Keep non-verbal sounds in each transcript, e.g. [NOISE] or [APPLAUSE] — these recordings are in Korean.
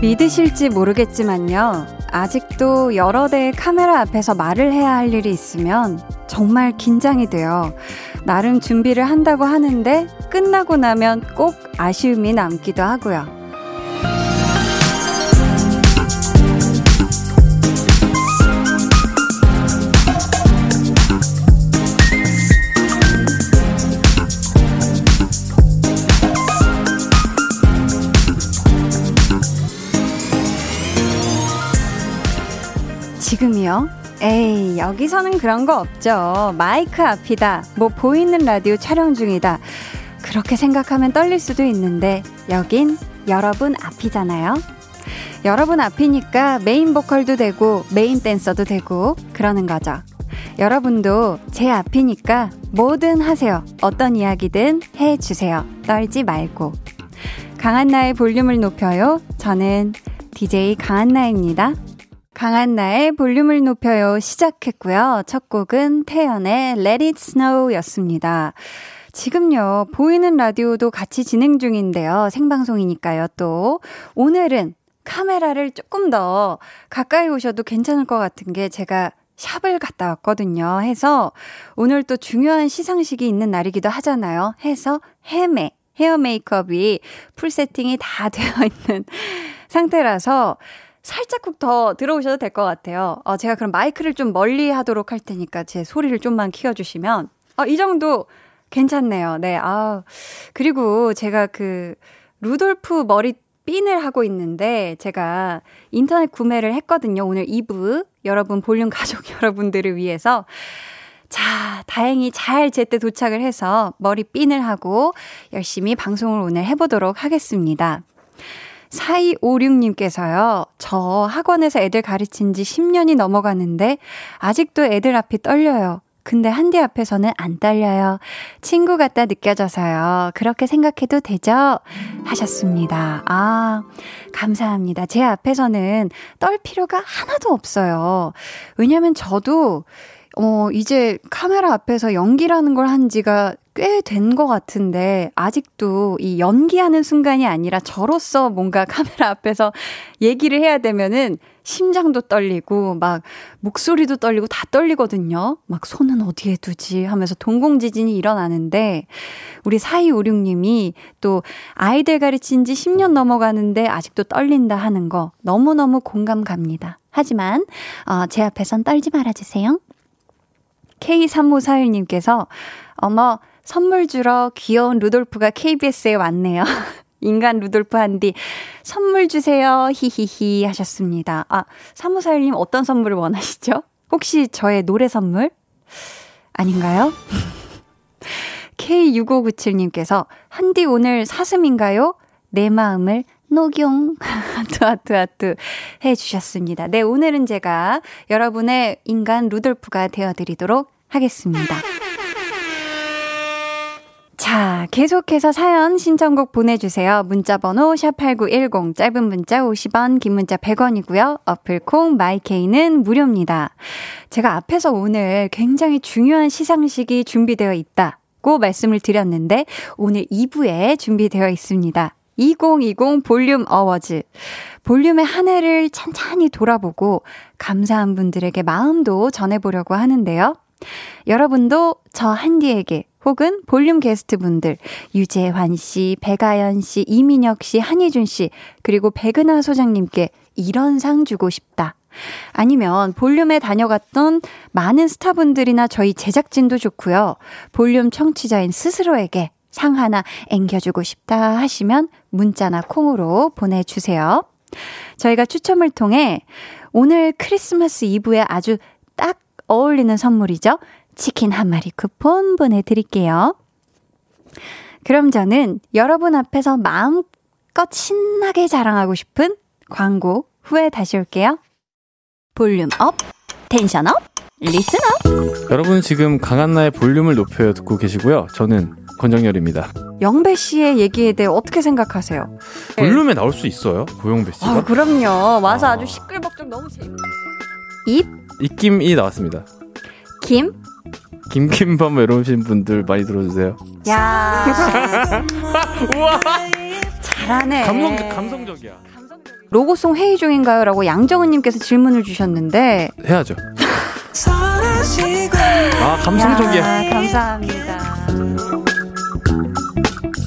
믿으실지 모르겠지만요. 아직도 여러 대의 카메라 앞에서 말을 해야 할 일이 있으면 정말 긴장이 돼요. 나름 준비를 한다고 하는데 끝나고 나면 꼭 아쉬움이 남기도 하고요. 지금이요? 에이, 여기서는 그런 거 없죠. 마이크 앞이다. 뭐 보이는 라디오 촬영 중이다. 그렇게 생각하면 떨릴 수도 있는데, 여긴 여러분 앞이잖아요. 여러분 앞이니까 메인 보컬도 되고, 메인 댄서도 되고, 그러는 거죠. 여러분도 제 앞이니까 뭐든 하세요. 어떤 이야기든 해주세요. 떨지 말고. 강한나의 볼륨을 높여요. 저는 DJ 강한나입니다. 강한나의 볼륨을 높여요 시작했고요. 첫 곡은 태연의 Let It Snow 였습니다. 지금요, 보이는 라디오도 같이 진행 중인데요. 생방송이니까요, 또. 오늘은 카메라를 조금 더 가까이 오셔도 괜찮을 것 같은 게 제가 샵을 갔다 왔거든요. 해서 오늘 또 중요한 시상식이 있는 날이기도 하잖아요. 해서 헤메, 헤어 메이크업이 full 세팅이 다 [LAUGHS] 되어 있는 상태라서 살짝쿵 더 들어오셔도 될 것 같아요. 어, 제가 그럼 마이크를 좀 멀리 하도록 할 테니까 제 소리를 좀만 키워주시면, 어, 이 정도 괜찮네요. 네, 아 그리고 제가 그, 루돌프 머리 핀을 하고 있는데, 제가 인터넷 구매를 했거든요. 오늘 2부. 여러분, 볼륨 가족 [LAUGHS] 여러분들을 위해서. 자, 다행히 잘 제때 도착을 해서 머리 핀을 하고 열심히 방송을 오늘 해보도록 하겠습니다. 4256님께서요, 저 학원에서 애들 가르친 지 10년이 넘어가는데, 아직도 애들 앞이 떨려요. 근데 한디 앞에서는 안 떨려요. 친구 같다 느껴져서요. 그렇게 생각해도 되죠? 하셨습니다. 아, 감사합니다. 제 앞에서는 떨 필요가 하나도 없어요. 왜냐면 저도, 어, 이제 카메라 앞에서 연기라는 걸 한 지가 꽤 된 것 같은데 아직도 이 연기하는 순간이 아니라 저로서 뭔가 [LAUGHS] 카메라 앞에서 얘기를 해야 되면은 심장도 떨리고 막 목소리도 떨리고 다 떨리거든요. 막 손은 어디에 두지 하면서 동공지진이 일어나는데 우리 4256님이 또 아이들 가르친 지 10년 넘어가는데 아직도 떨린다 하는 거 너무너무 공감 갑니다. 하지만 어, 제 앞에선 떨지 말아주세요. K3541님께서 어머 선물 주러 귀여운 루돌프가 KBS에 왔네요. [LAUGHS] 인간 루돌프 한디 선물 주세요. 히히히 하셨습니다. 아, 사무사일님 어떤 선물을 원하시죠? 혹시 저의 노래 선물? 아닌가요? [LAUGHS] K6597님께서 한디 오늘 사슴인가요? 내 마음을 녹용 하트 하트 하트 해주셨습니다. 네 오늘은 제가 여러분의 인간 루돌프가 되어드리도록 하겠습니다. 자, 계속해서 사연 신청곡 보내주세요. 문자번호 샵8910, 짧은 문자 50원, 긴 문자 100원이고요. 어플 콩, my K는 무료입니다. 제가 앞에서 오늘 굉장히 중요한 시상식이 준비되어 있다고 말씀을 드렸는데, 오늘 2부에 준비되어 있습니다. 2020 볼륨 어워즈. 볼륨의 한 해를 찬찬히 돌아보고, 감사한 분들에게 마음도 전해보려고 하는데요. 여러분도 저 한디에게 혹은 볼륨 게스트 분들 유재환 씨, 배가연 씨, 이민혁 씨, 한희준 씨 그리고 백은하 소장님께 이런 상 주고 싶다. 아니면 볼륨에 다녀갔던 많은 스타분들이나 저희 제작진도 좋고요. 볼륨 청취자인 스스로에게 상 하나 앵겨주고 싶다 하시면 문자나 콩으로 보내주세요. 저희가 추첨을 통해 오늘 크리스마스 이브에 아주 딱 어울리는 선물이죠. 치킨 한 마리 쿠폰 보내드릴게요. 그럼 저는 여러분 앞에서 마음껏 신나게 자랑하고 싶은 광고 후에 다시 올게요. 볼륨 up, 텐션 up, up. 여러분 지금 강한나의 볼륨을 높여 듣고 계시고요. 저는 권정열입니다. 영배 씨의 얘기에 대해 어떻게 생각하세요? 볼륨에 나올 수 있어요? 고영배 씨가? 아, 그럼요. 와서 아. 주 시끌벅적 너무 재밌. 입? 입김이 나왔습니다. 김? 김김밥 이러신 분들 많이 들어주세요. 야. [LAUGHS] 우와. 잘하네. 감성 감성적이야. 로고송 회의 중인가요? 라고 양정은님께서 질문을 주셨는데. 해야죠. [LAUGHS] 아, 감성적이야. 야, 감사합니다.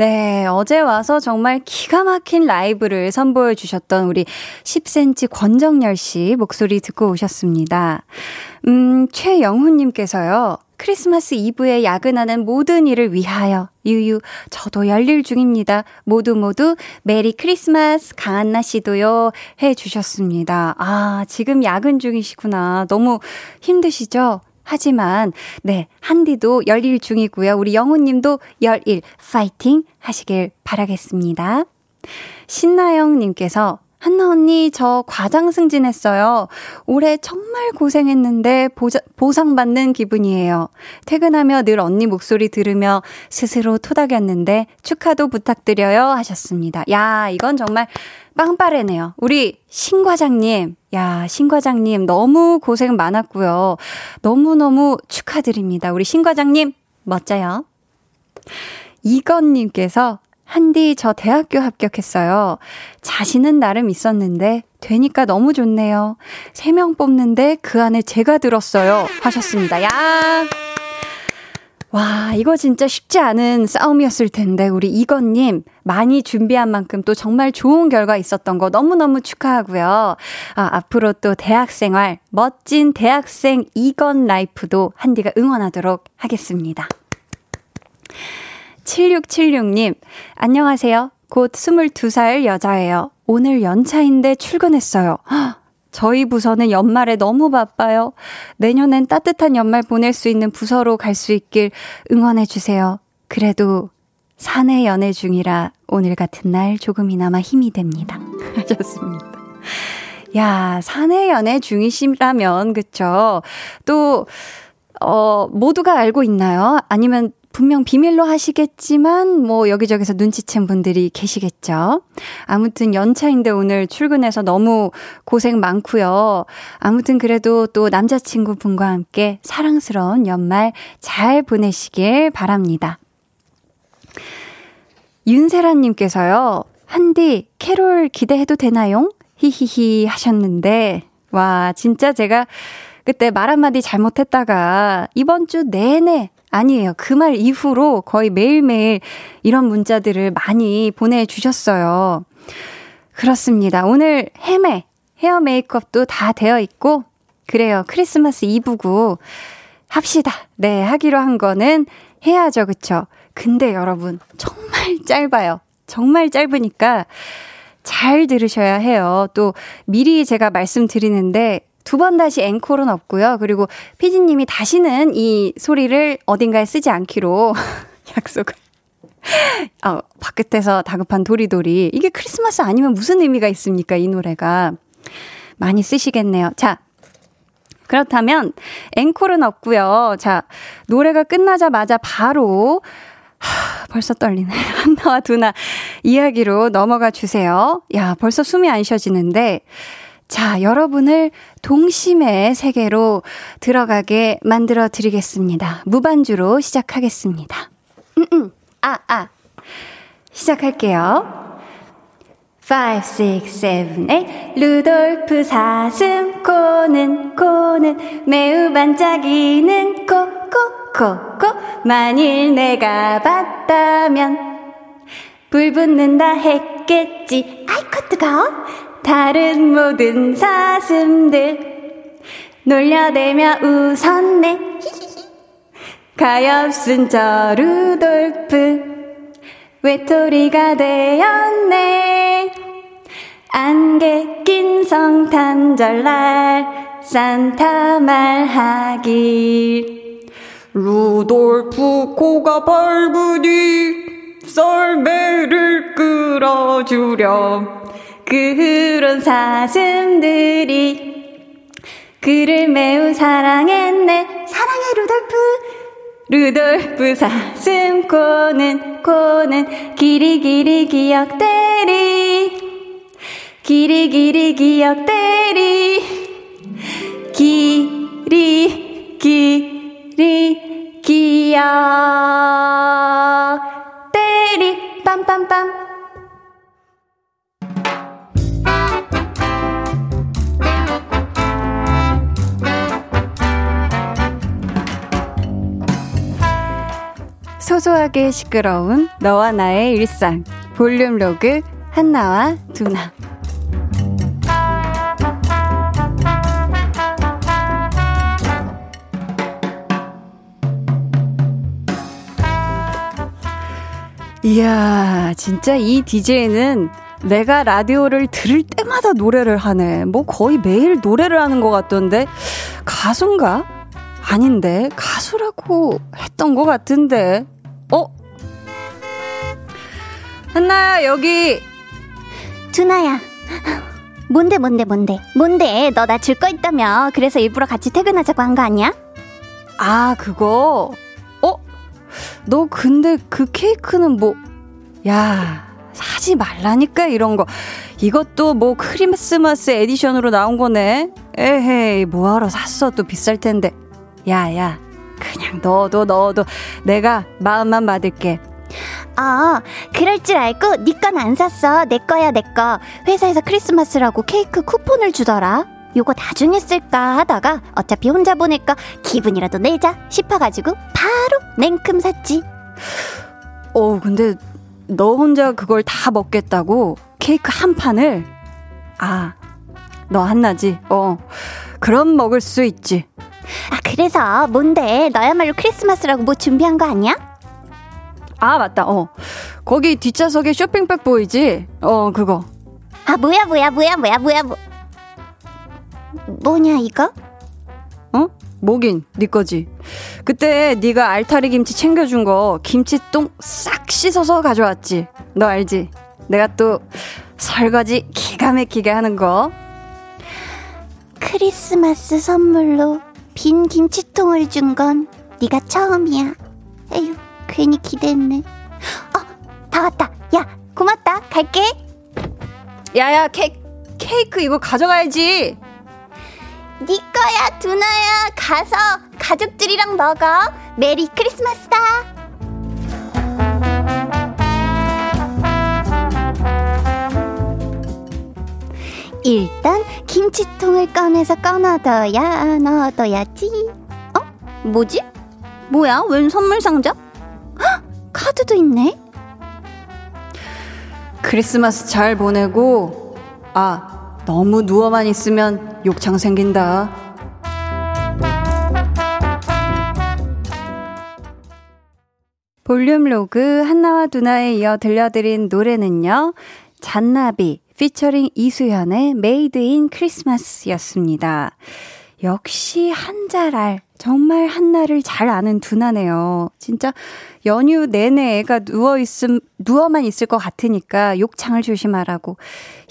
네, 어제 와서 정말 기가 막힌 라이브를 선보여 주셨던 우리 10cm 권정열 씨 목소리 듣고 오셨습니다. 음, 최영훈 님께서요. 크리스마스 이브에 야근하는 모든 일을 위하여 유유 저도 열일 중입니다. 모두 모두 메리 크리스마스 강한나 씨도요 해 주셨습니다. 아, 지금 야근 중이시구나. 너무 힘드시죠? 하지만 네 한디도 열일 중이고요. 우리 영호님도 열일 파이팅 하시길 바라겠습니다. 신나영 님께서 한나 언니, 저 과장 승진했어요. 올해 정말 고생했는데 보자, 보상받는 기분이에요. 퇴근하며 늘 언니 목소리 들으며 스스로 토닥였는데 축하도 부탁드려요 하셨습니다. 야, 이건 정말 빵빠레네요. 우리 신 과장님, 야, 신 과장님 너무 고생 많았고요. 너무너무 축하드립니다. 우리 신 과장님 멋져요. 이건님께서 한디 저 대학교 합격했어요. 자신은 나름 있었는데 되니까 너무 좋네요. 세명 뽑는데 그 안에 제가 들었어요. 하셨습니다. 야! 와, 이거 진짜 쉽지 않은 싸움이었을 텐데, 우리 이건님, 많이 준비한 만큼 또 정말 좋은 결과 있었던 거 너무너무 축하하고요. 아, 앞으로 또 대학생활, 멋진 대학생 이건 라이프도 한디가 응원하도록 하겠습니다. 7676님, 안녕하세요. 곧 22살 여자예요. 오늘 연차인데 출근했어요. 저희 부서는 연말에 너무 바빠요. 내년엔 따뜻한 연말 보낼 수 있는 부서로 갈 수 있길 응원해주세요. 그래도 사내 연애 중이라 오늘 같은 날 조금이나마 힘이 됩니다. [LAUGHS] 하셨습니다. 야, 사내 연애 중이시라면, 그쵸? 또, 어, 모두가 알고 있나요? 아니면 분명 비밀로 하시겠지만 뭐 여기저기서 눈치챈 분들이 계시겠죠. 아무튼 연차인데 오늘 출근해서 너무 고생 많고요. 아무튼 그래도 또 남자친구 분과 함께 사랑스러운 연말 잘 보내시길 바랍니다. 윤세라님께서요. 한디 캐롤 기대해도 되나요? 히히히 하셨는데 와 진짜 제가 그때 말 한마디 잘못했다가 이번 주 내내 아니에요. 그 말 이후로 거의 매일매일 이런 문자들을 많이 보내주셨어요. 그렇습니다. 오늘 헤매, 헤어 메이크업도 다 되어 있고, 그래요. 크리스마스 이브고, 합시다. 네, 하기로 한 거는 해야죠. 그쵸? 근데 여러분, 정말 짧아요. 정말 짧으니까 잘 들으셔야 해요. 또 미리 제가 말씀드리는데 두 번 다시 앵콜은 없고요. 그리고 피디님이 다시는 이 소리를 어딘가에 쓰지 않기로 [LAUGHS] 약속을. 어, 바깥에서 다급한 도리도리. 이게 크리스마스 아니면 무슨 의미가 있습니까? 이 노래가. 많이 쓰시겠네요. 자, 그렇다면 앵콜은 없고요. 자, 노래가 끝나자마자 바로 하, 벌써 떨리네. [LAUGHS] 한나와 두나 이야기로 넘어가 주세요. 야, 벌써 숨이 안 쉬어지는데 자, 여러분을 동심의 세계로 들어가게 만들어 드리겠습니다. 무반주로 시작하겠습니다. 음, 음. 아, 아. 시작할게요. 5, 6, 7, 8 루돌프 사슴 코는 코는 매우 반짝이는 코 코 코 코 만일 내가 봤다면 불 붙는다 했겠지 아이코 뜨거워 다른 모든 사슴들. 놀려대며 웃었네. 가엾은 저 루돌프. 외톨이가 되었네. 안개 낀 성탄절날 산타 말하길. 루돌프 코가 밝으니 썰매를 끌어주렴 그런 사슴들이 그를 매우 사랑했네. 사랑해, 루돌프. 루돌프 사슴 코는 코는 길이 길이 기억대리 길이 길이 기억대리 길이 길이 기억 때리 빰빰빰 소소하게 시끄러운 너와 나의 일상 볼륨 로그 한나와 두나 이야, 진짜 이 DJ는 내가 라디오를 들을 때마다 노래를 하네. 뭐 거의 매일 노래를 하는 것 같던데. 가수인가? 아닌데. 가수라고 했던 것 같은데. 어? 한나야, 여기. 두나야. 뭔데, 뭔데, 뭔데? 뭔데? 너 나 줄 거 있다며. 그래서 일부러 같이 퇴근하자고 한 거 아니야? 아, 그거? 너 근데 그 케이크는 뭐, 야, 사지 말라니까, 이런 거. 이것도 뭐 크리스마스 에디션으로 나온 거네. 에헤이, 뭐하러 샀어? 또 비쌀 텐데. 야, 야, 그냥 넣어둬 넣어둬 내가 마음만 받을게. 아, 그럴 줄 알고 네 건 안 샀어. 내 거야, 내 거. 회사에서 크리스마스라고 케이크 쿠폰을 주더라. 요거 나중에 쓸까 하다가 어차피 혼자 보낼까 기분이라도 내자 싶어가지고 바로 냉큼 샀지. 어, 근데 너 혼자 그걸 다 먹겠다고 케이크 한 판을? 아, 너 한나지? 어, 그럼 먹을 수 있지. 아, 그래서 뭔데? 너야말로 크리스마스라고 뭐 준비한 거 아니야? 아, 맞다. 어. 거기 뒷좌석에 쇼핑백 보이지? 어, 그거. 아, 뭐야, 뭐야, 뭐야, 뭐야, 뭐야, 뭐. 뭐냐 이거? 어? 뭐긴 네 거지. 그때 네가 알타리 김치 챙겨준 거 김치똥 싹 씻어서 가져왔지. 너 알지? 내가 또 설거지 기가 막히게 하는 거. 크리스마스 선물로 빈 김치통을 준 건 네가 처음이야. 에휴, 괜히 기대했네. 어, 다 왔다. 야, 고맙다. 갈게. 야야, 케 케이크 이거 가져가야지. 네 거야, 두나야. 가서 가족들이랑 먹어. 메리 크리스마스다. 일단 김치통을 꺼내서 꺼놔둬야 넣어둬야지. 어? 뭐지? 뭐야? 웬 선물 상자? 헉, 카드도 있네. 크리스마스 잘 보내고 아 너무 누워만 있으면 욕창 생긴다. 볼륨 로그 한나와 두나에 이어 들려드린 노래는요. 잔나비 피처링 이수현의 Made In Christmas였습니다. 역시 한자랄 정말 한나를 잘 아는 두나네요. 진짜 연휴 내내 애가 누워있음, 누워만 있을 것 같으니까 욕창을 조심하라고.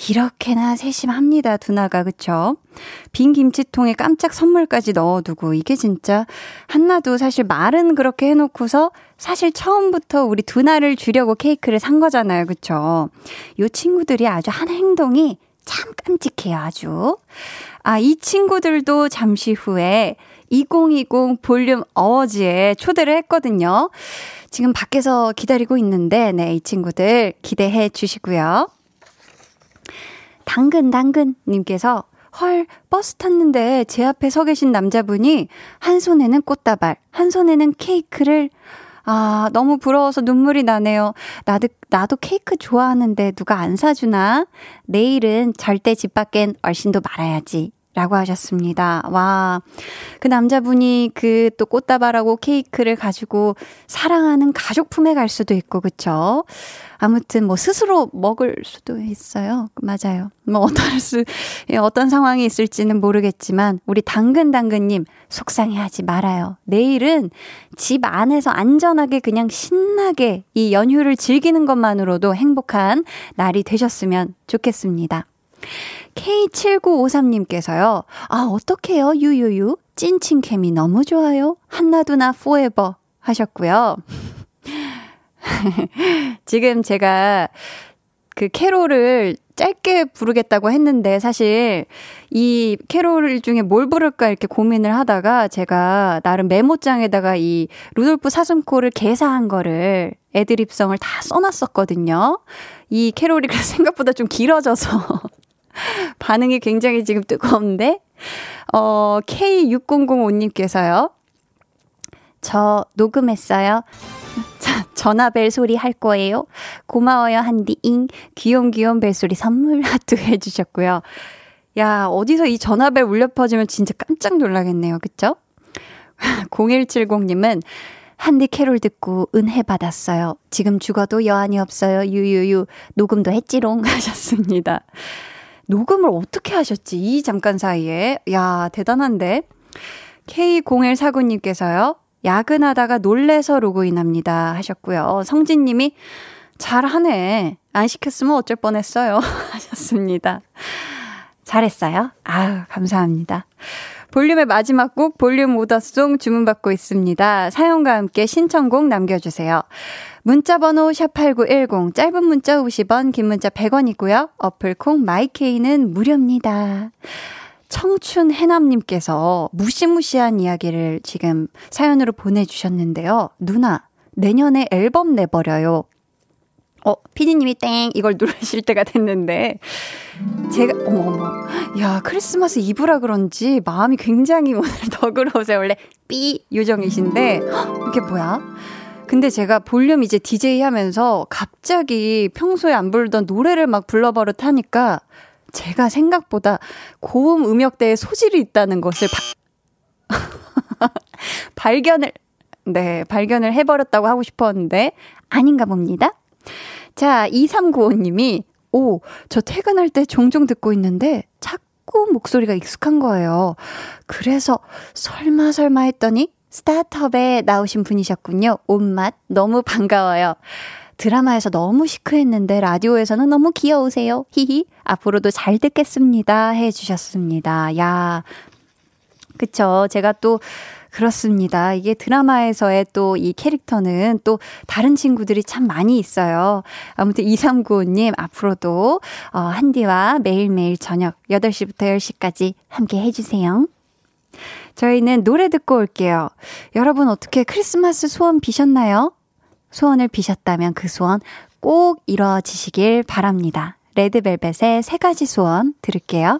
이렇게나 세심합니다, 두나가, 그쵸? 빈 김치통에 깜짝 선물까지 넣어두고, 이게 진짜, 한나도 사실 말은 그렇게 해놓고서, 사실 처음부터 우리 두나를 주려고 케이크를 산 거잖아요, 그쵸? 요 친구들이 아주 한 행동이 참 깜찍해요, 아주. 아, 이 친구들도 잠시 후에 2020 볼륨 어워즈에 초대를 했거든요. 지금 밖에서 기다리고 있는데, 네, 이 친구들 기대해 주시고요. 당근, 당근님께서 헐, 버스 탔는데 제 앞에 서 계신 남자분이 한 손에는 꽃다발, 한 손에는 케이크를 아, 너무 부러워서 눈물이 나네요. 나도, 나도 케이크 좋아하는데 누가 안 사주나? 내일은 절대 집 밖엔 얼씬도 말아야지. 라고 하셨습니다. 와. 그 남자분이 그 또 꽃다발하고 케이크를 가지고 사랑하는 가족 품에 갈 수도 있고, 그쵸? 아무튼 뭐 스스로 먹을 수도 있어요. 맞아요. 뭐 어떤 수, 예, 어떤 상황이 있을지는 모르겠지만, 우리 당근당근님, 속상해 하지 말아요. 내일은 집 안에서 안전하게 그냥 신나게 이 연휴를 즐기는 것만으로도 행복한 날이 되셨으면 좋겠습니다. K7953님께서요. 아, 어떡해요, 유유유. 찐친 케미 너무 좋아요. 한나두나 포에버 하셨고요. [LAUGHS] 지금 제가 그 캐롤을 짧게 부르겠다고 했는데 사실 이 캐롤 중에 뭘 부를까 이렇게 고민을 하다가 제가 나름 메모장에다가 이 루돌프 사슴코를 개사한 거를 애드립성을 다 써놨었거든요. 이 캐롤이 생각보다 좀 길어져서 [LAUGHS] [LAUGHS] 반응이 굉장히 지금 뜨거운데 어 K6005님께서요. 저 녹음했어요. [LAUGHS] 전화벨 소리 할 거예요. 고마워요, 한디잉. 귀염귀염 벨소리 선물 하트 [LAUGHS] 해주셨고요. 야, 어디서 이 전화벨 울려 퍼지면 진짜 깜짝 놀라겠네요. 그쵸? 0170님은 한디 캐롤 듣고 은혜 받았어요. 지금 죽어도 여한이 없어요. 유유유. 녹음도 했지롱 하셨습니다. 녹음을 어떻게 하셨지? 이 잠깐 사이에. 야, 대단한데. K0149님께서요. 야근하다가 놀래서 로그인합니다. 하셨고요. 성진님이 잘하네. 안 시켰으면 어쩔 뻔했어요. [LAUGHS] 하셨습니다. 잘했어요. 아유, 감사합니다. 볼륨의 마지막 곡 볼륨 오더송 주문받고 있습니다. 사연과 함께 신청곡 남겨주세요. 문자 번호 샵8910 짧은 문자 50원 긴 문자 100원이고요. 어플 콩 마이케이는 무료입니다. 청춘 해남님께서 무시무시한 이야기를 지금 사연으로 보내주셨는데요. 누나, 내년에 앨범 내버려요. 어, 피디님이 땡! 이걸 누르실 때가 됐는데, 제가, 어머, 어머. 야, 크리스마스 이브라 그런지 마음이 굉장히 오늘 [LAUGHS] 더그러우세요. 원래 삐 요정이신데, 이게 뭐야? 근데 제가 볼륨 이제 DJ 하면서 갑자기 평소에 안 부르던 노래를 막 불러버릇 하니까 제가 생각보다 고음 음역대에 소질이 있다는 것을 바, [LAUGHS] 발견을, 네, 발견을 해버렸다고 하고 싶었는데, 아닌가 봅니다. 자, 2395님이, 오, 저 퇴근할 때 종종 듣고 있는데, 자꾸 목소리가 익숙한 거예요. 그래서, 설마 설마 했더니, 스타트업에 나오신 분이셨군요. 온맛 너무 반가워요. 드라마에서 너무 시크했는데 라디오에서는 너무 귀여우세요. 히히. 앞으로도 잘 듣겠습니다. 해 주셨습니다. 야. 그쵸. 제가 또 그렇습니다. 이게 드라마에서의 또 이 캐릭터는 또 다른 친구들이 참 많이 있어요. 아무튼 2395님 앞으로도 어, 한디와 매일매일 저녁 8시부터 10시까지 함께 해주세요. 저희는 노래 듣고 올게요. 여러분 어떻게 크리스마스 소원 비셨나요? 소원을 비셨다면 그 소원 꼭 이루어지시길 바랍니다. 레드벨벳의 세 가지 소원 들을게요.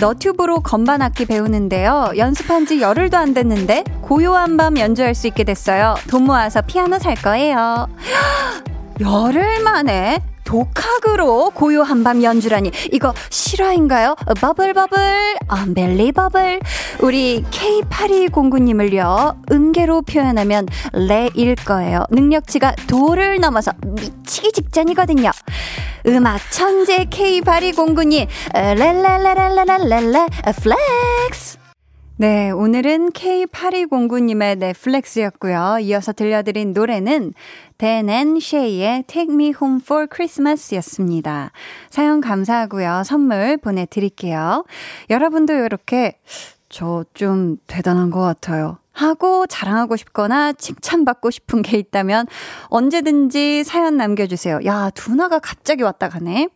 너튜브로 건반 악기 배우는데요. 연습한 지 열흘도 안 됐는데 고요한 밤 연주할 수 있게 됐어요. 돈 모아서 피아노 살 거예요. [GASPS] 열흘 만에 독학으로 고요한 밤 연주라니. 이거 실화인가요? 버블버블 언벨리버블. 우리 K8209님을요 은계로 표현하면 레일 거예요. 능력치가 도를 넘어서 미치기 직전이거든요. 음악 천재 K8209님 렐렐렐렐렐렐렐 flex 네, 오늘은 K8209님의 flex였고요. 이어서 들려드린 노래는 Dan and Shay의 Take Me Home for Christmas 였습니다. 사연 감사하고요. 선물 보내드릴게요. 여러분도 이렇게 저 좀 대단한 것 같아요. 하고 자랑하고 싶거나 칭찬받고 싶은 게 있다면 언제든지 사연 남겨주세요. 야, 두나가 갑자기 왔다 가네.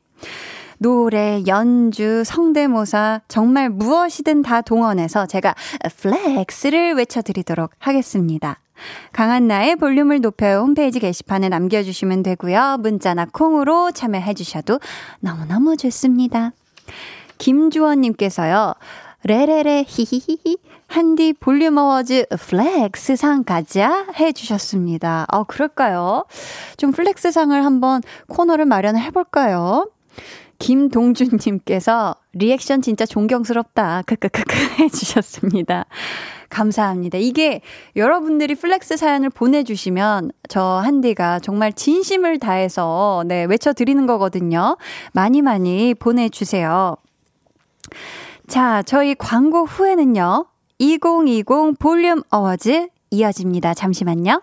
노래, 연주, 성대모사, 정말 무엇이든 다 동원해서 제가 flex를 외쳐드리도록 하겠습니다. 강한나의 볼륨을 높여요 홈페이지 게시판에 남겨주시면 되고요. 문자나 콩으로 참여해주셔도 너무너무 좋습니다. 김주원님께서요. 레레레 히히히히 한디 볼륨 Awards flex 상 가자 해주셨습니다. 어, 그럴까요? 좀 flex 상을 한번 코너를 마련해 볼까요? 김동준님께서 리액션 진짜 존경스럽다. 크크크크 [LAUGHS] 해주셨습니다. 감사합니다. 이게 여러분들이 flex 사연을 보내주시면 저 한디가 정말 진심을 다해서 네, 외쳐드리는 거거든요. 많이 많이 보내주세요. 자, 저희 광고 후에는요. 2020 볼륨 어워즈 이어집니다. 잠시만요.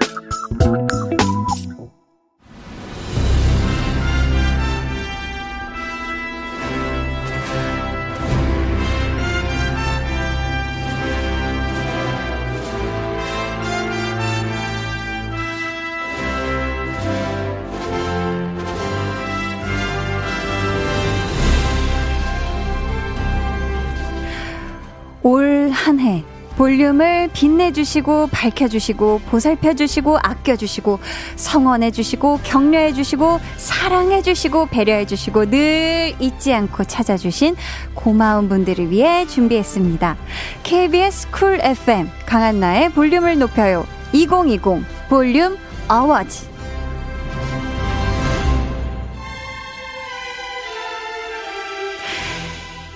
올 한 해 볼륨을 빛내주시고 밝혀주시고 보살펴주시고 아껴주시고 성원해주시고 격려해주시고 사랑해주시고 배려해주시고 늘 잊지 않고 찾아주신 고마운 분들을 위해 준비했습니다. KBS Cool FM 강한나의 볼륨을 높여요 2020 볼륨 어워즈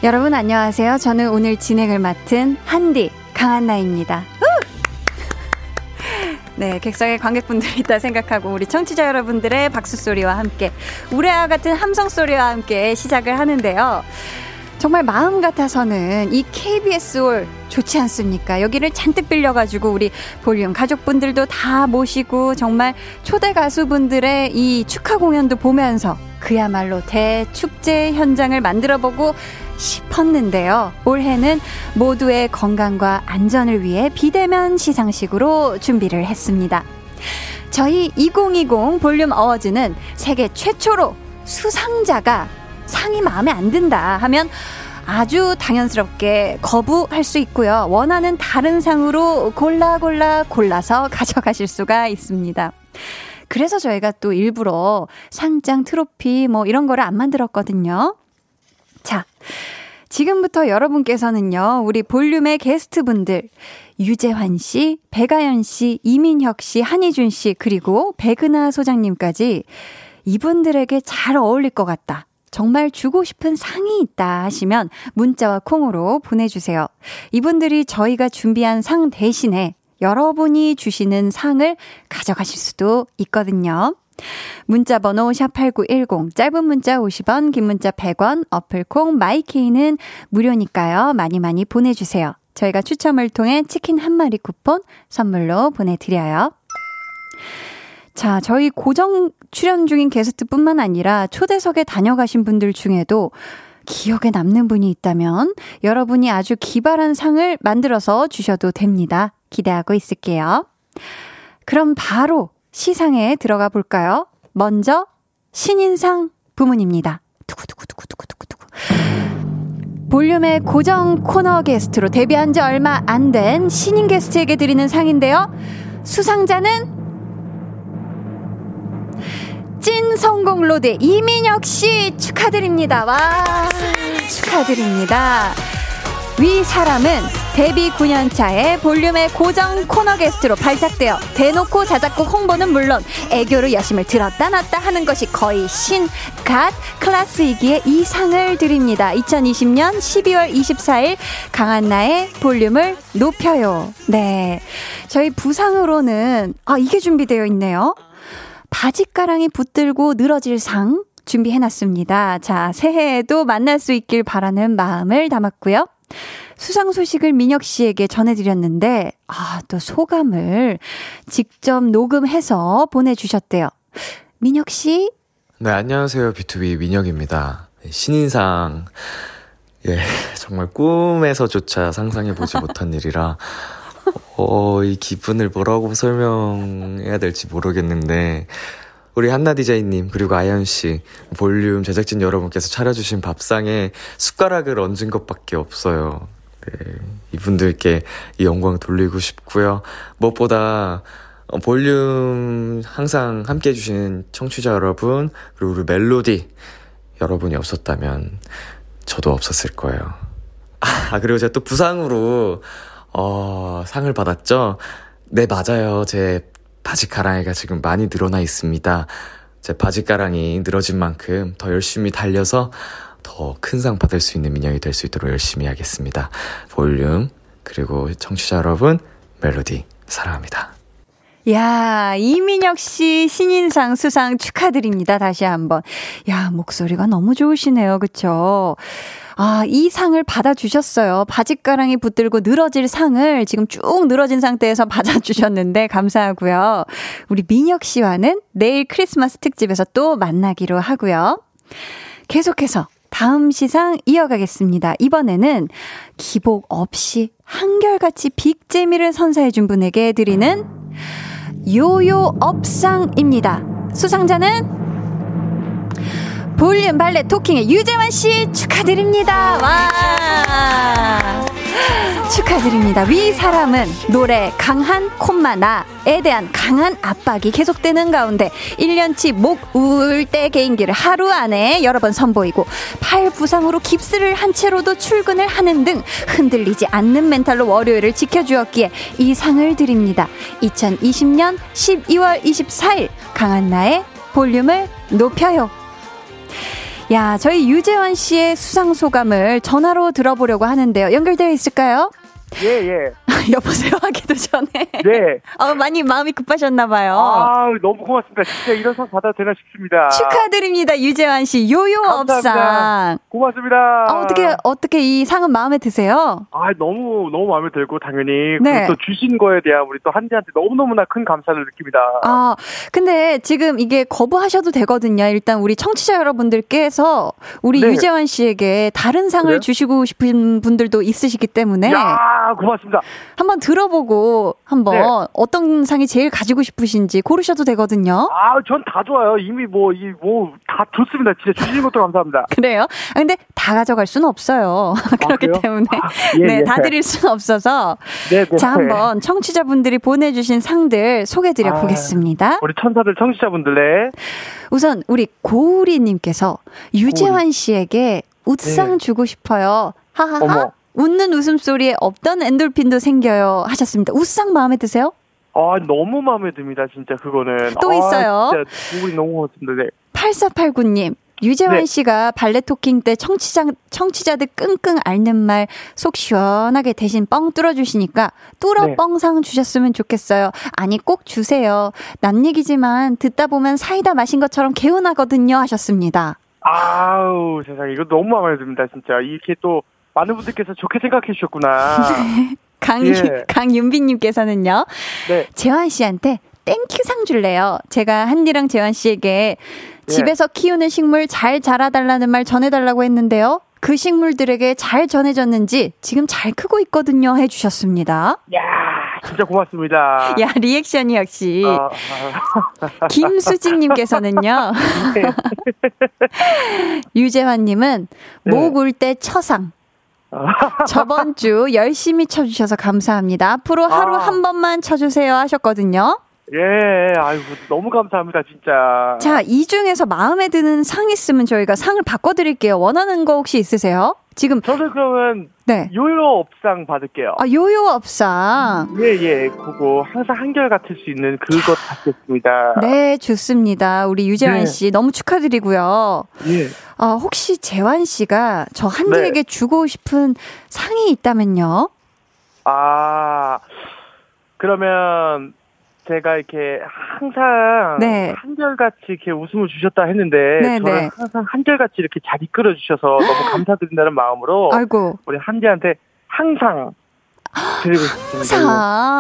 여러분 안녕하세요. 저는 오늘 진행을 맡은 한디 강한나입니다. 네, 객석에 관객분들이 있다 생각하고 우리 청취자 여러분들의 박수 소리와 함께 우레와 같은 함성 소리와 함께 시작을 하는데요. 정말 마음 같아서는 이 KBS 올 좋지 않습니까? 여기를 잔뜩 빌려가지고 우리 볼륨 가족분들도 다 모시고 정말 초대 가수분들의 이 축하 공연도 보면서 그야말로 대축제 현장을 만들어보고 싶었는데요. 올해는 모두의 건강과 안전을 위해 비대면 시상식으로 준비를 했습니다. 저희 2020 볼륨 어워즈는 세계 최초로 수상자가 상이 마음에 안 든다 하면 아주 당연스럽게 거부할 수 있고요. 원하는 다른 상으로 골라 골라 골라서 가져가실 수가 있습니다. 그래서 저희가 또 일부러 상장 트로피 뭐 이런 거를 안 만들었거든요. 자, 지금부터 여러분께서는요, 우리 볼륨의 게스트분들, 유재환 씨, 배가연 씨, 이민혁 씨, 한희준 씨, 그리고 백은하 소장님까지 이분들에게 잘 어울릴 것 같다. 정말 주고 싶은 상이 있다 하시면 문자와 콩으로 보내주세요. 이분들이 저희가 준비한 상 대신에 여러분이 주시는 상을 가져가실 수도 있거든요. 문자 번호 샵8910 짧은 문자 50원 긴 문자 100원 어플콩 마이케이는 무료니까요. 많이 많이 보내주세요. 저희가 추첨을 통해 치킨 한 마리 쿠폰 선물로 보내드려요. 자, 저희 고정 출연 중인 게스트뿐만 아니라 초대석에 다녀가신 분들 중에도 기억에 남는 분이 있다면 여러분이 아주 기발한 상을 만들어서 주셔도 됩니다. 기대하고 있을게요. 그럼 바로 시상에 들어가 볼까요? 먼저 신인상 부문입니다. 두구두구두구두구두구. 볼륨의 고정 코너 게스트로 데뷔한 지 얼마 안 된 신인 게스트에게 드리는 상인데요. 수상자는 찐 성공 road 이민혁 씨 축하드립니다. 와, 축하드립니다. 위 사람은 데뷔 9년차에 볼륨의 고정 코너 게스트로 발탁되어 대놓고 자작곡 홍보는 물론 애교로 여심을 들었다 놨다 하는 것이 거의 신갓 클래스이기에 이 상을 드립니다. 2020년 12월 24일 강한나의 볼륨을 높여요. 네. 저희 부상으로는 아 이게 준비되어 있네요. 바지가랑이 붙들고 늘어질 상 준비해놨습니다. 자, 새해에도 만날 수 있길 바라는 마음을 담았고요. 수상 소식을 민혁 씨에게 전해드렸는데, 아, 또 소감을 직접 녹음해서 보내주셨대요. 민혁 씨? 네, 안녕하세요. B2B 민혁입니다. 네, 신인상 예, 정말 꿈에서조차 상상해보지 못한 일이라, 어, 이 기분을 뭐라고 설명해야 될지 모르겠는데, 우리 한나 디자이님, 그리고 아연 씨, 볼륨 제작진 여러분께서 차려주신 밥상에 숟가락을 얹은 것밖에 없어요. 네, 이분들께 이 영광 돌리고 싶고요. 무엇보다, 어, 볼륨 항상 함께 해주신 청취자 여러분, 그리고 우리 멜로디 여러분이 없었다면 저도 없었을 거예요. 아, 그리고 제가 또 부상으로, 어, 상을 받았죠? 네, 맞아요. 제 바지 가랑이가 지금 많이 늘어나 있습니다. 제 바지 가랑이 늘어진 만큼 더 열심히 달려서 더 큰 상 받을 수 있는 민영이 될 수 있도록 열심히 하겠습니다. 볼륨, 그리고 청취자 여러분, 멜로디, 사랑합니다. 야, 이민혁 씨 신인상 수상 축하드립니다. 다시 한번. 야, 목소리가 너무 좋으시네요. 그쵸? 아, 이 상을 받아주셨어요. 바짓가랑이 붙들고 늘어질 상을 지금 쭉 늘어진 상태에서 [LAUGHS] 받아주셨는데 감사하고요. 우리 민혁 씨와는 내일 크리스마스 특집에서 또 만나기로 하고요. 계속해서 다음 시상 이어가겠습니다. 이번에는 기복 없이 한결같이 big재미를 선사해준 분에게 드리는 요요 없상입니다. 수상자는 볼륨 발레 talking의 유재환 씨 축하드립니다. 와. [GASPS] 축하드립니다. 위 사람은 노래 강한 콤마 나에 대한 강한 압박이 계속되는 가운데 1년치 목 우울 때 개인기를 하루 안에 여러 번 선보이고 팔 부상으로 깁스를 한 채로도 출근을 하는 등 흔들리지 않는 멘탈로 월요일을 지켜주었기에 이 상을 드립니다. 2020년 12월 24일 강한 나의 볼륨을 높여요. 야, 저희 유재환 씨의 수상 소감을 전화로 들어보려고 하는데요. 연결되어 있을까요? 예, 예. [LAUGHS] 여보세요 하기도 전에. 네. [LAUGHS] 어, 많이 마음이 급하셨나봐요. 아, 너무 고맙습니다. 진짜 이런 상 받아도 되나 싶습니다. 축하드립니다, 유재환 씨. 요요 업상. 고맙습니다. 아, 어떻게, 어떻게 이 상은 마음에 드세요? 아, 너무, 너무 마음에 들고, 당연히. 네. 또 주신 거에 대한 우리 또 한지한테 너무너무나 큰 감사를 느낍니다. 아, 근데 지금 이게 거부하셔도 되거든요. 일단 우리 청취자 여러분들께서 우리 네. 유재환 씨에게 다른 상을 그래요? 주시고 싶은 분들도 있으시기 때문에. 야 고맙습니다. 한번 들어보고 한번 네. 어떤 상이 제일 가지고 싶으신지 고르셔도 되거든요. 아, 전 다 좋아요. 이미 뭐, 이, 뭐, 다 좋습니다. 진짜 주신 것도 감사합니다. [LAUGHS] 그래요? 아, 근데 다 가져갈 수는 없어요. [LAUGHS] 그렇기 그래요? 때문에 아, 예, 네, 예. 다 드릴 수는 없어서 네, 네. 자 한번 청취자분들이 보내 주신 상들 소개 드려 아. 보겠습니다. 우리 천사들, 청취자분들, 네. 우선 우리 고우리 님께서 유재환 씨에게 웃상 네. 주고 싶어요. 하하하. 어머. 웃는 웃음소리에 없던 엔돌핀도 생겨요 하셨습니다. 웃상 마음에 드세요? 아, 너무 마음에 듭니다. 진짜 그거는. 또 아, 있어요? 진짜 우리 너무 고맙습니다. 네. 8489님. 유재환 네. 씨가 발레 토킹 때 청취자, 청취자들 끙끙 앓는 말 속 시원하게 대신 뻥 뚫어주시니까 뚫어 네. 뻥상 주셨으면 좋겠어요. 아니, 꼭 주세요. 남 얘기지만 듣다 보면 사이다 마신 것처럼 개운하거든요. 하셨습니다. 아우, 세상에. 이거 너무 마음에 듭니다. 진짜. 이렇게 또, 많은 분들께서 좋게 생각해 주셨구나. [LAUGHS] 강, 예. 강윤비님께서는요. 네. 재환 씨한테 땡큐상 줄래요. 제가 한디랑 재환 씨에게 예. 집에서 키우는 식물 잘 자라달라는 말 전해달라고 했는데요. 그 식물들에게 잘 전해졌는지 지금 잘 크고 있거든요. 해주셨습니다. 야 진짜 고맙습니다. [LAUGHS] 야, 리액션이 역시. 아, 아, [LAUGHS] 김수진님께서는요. 유재환님은 네. 목울때 처상. [LAUGHS] 저번 주 열심히 쳐주셔서 감사합니다. 앞으로 하루 아. 한 번만 쳐주세요 하셨거든요. 예, 아이고, 너무 감사합니다, 진짜. 자, 이 중에서 마음에 드는 상 있으면 저희가 상을 바꿔드릴게요. 원하는 거 혹시 있으세요? 지금, 저는 그러면 네. 요요 업상 받을게요. 아, 요요 업상. 예, 예, 그거 항상 한결 같을 수 있는 그것 받겠습니다. 네, 좋습니다. 우리 유재환 네. 씨 너무 축하드리고요. 예. 아, 혹시 재환 씨가 저 한디에게 네. 주고 싶은 상이 있다면요? 아, 그러면 제가 이렇게 항상 네. 한결같이 이렇게 웃음을 주셨다 했는데 네, 저는 네. 항상 한결같이 이렇게 잘 이끌어 주셔서 너무 감사드린다는 마음으로 아이고. 우리 한디한테 항상 드리고 싶습니다.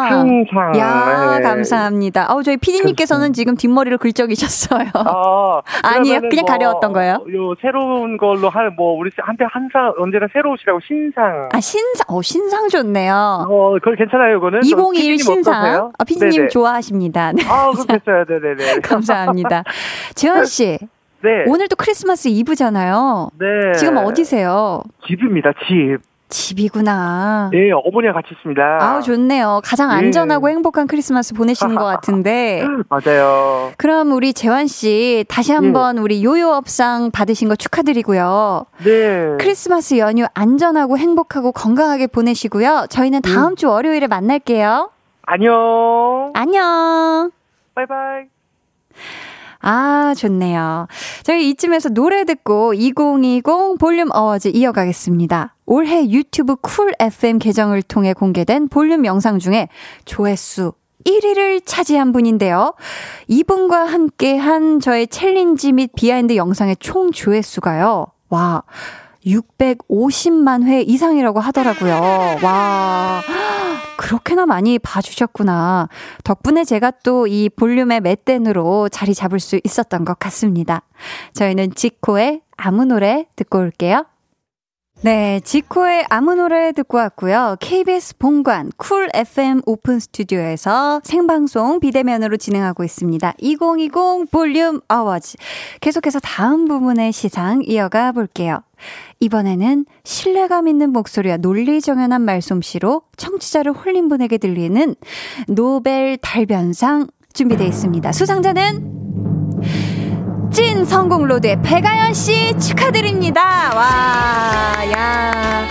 항상. 항상. 야, 네. 감사합니다. 어, 저희 피디님께서는 지금 뒷머리를 긁적이셨어요. 아, [LAUGHS] 아니에요? 그러면은 그냥 가려웠던 거예요? 요 새로운 걸로 한뭐 우리 한테 항상 언제나 새로우시라고 신상. 아, 신상, 어, 신상 좋네요. 어, 그걸 괜찮아요, 이거는? 201 피디님 신상. 어떠세요? 아, 피디님 네네. 좋아하십니다. 네, 아, 그럼 [LAUGHS] 됐어요. 네네네. [LAUGHS] 감사합니다. 재현씨, 네. 오늘 또 크리스마스 이브잖아요. 네. 지금 어디세요? 집입니다, 집. 집이구나. 네, 어머니랑 같이 있습니다. 아우, 좋네요. 가장 예. 안전하고 행복한 크리스마스 보내시는 것 [LAUGHS] 같은데. 맞아요. 그럼 우리 재환씨, 다시 예. 한번 우리 요요 없상 받으신 거 축하드리고요. 네. 크리스마스 연휴 안전하고 행복하고 건강하게 보내시고요. 저희는 다음 음. 주 월요일에 만날게요. 안녕. 안녕. 바이바이. 아, 좋네요. 저희 이쯤에서 노래 듣고 2020 볼륨 어워즈 이어가겠습니다. 올해 유튜브 Cool FM 계정을 통해 공개된 볼륨 영상 중에 조회수 1위를 차지한 분인데요. 이분과 함께 한 저의 challenge 및 behind 영상의 총 조회수가요. 와, 650만 회 이상이라고 하더라고요. 와, 그렇게나 많이 봐주셨구나. 덕분에 제가 또 이 볼륨의 맷댄으로 자리 잡을 수 있었던 것 같습니다. 저희는 지코의 아무 노래 듣고 올게요. 네, 지코의 아무 노래 듣고 왔고요. KBS 본관 쿨 FM 오픈 스튜디오에서 생방송 비대면으로 진행하고 있습니다. 2020 볼륨 어워즈. 계속해서 다음 부문의 시상 이어가 볼게요. 이번에는 신뢰감 있는 목소리와 논리정연한 말솜씨로 청취자를 홀린 분에게 드리는 노벨 달변상 준비되어 있습니다. 수상자는 찐 성공 road의 배가연 씨 축하드립니다. 와, 야.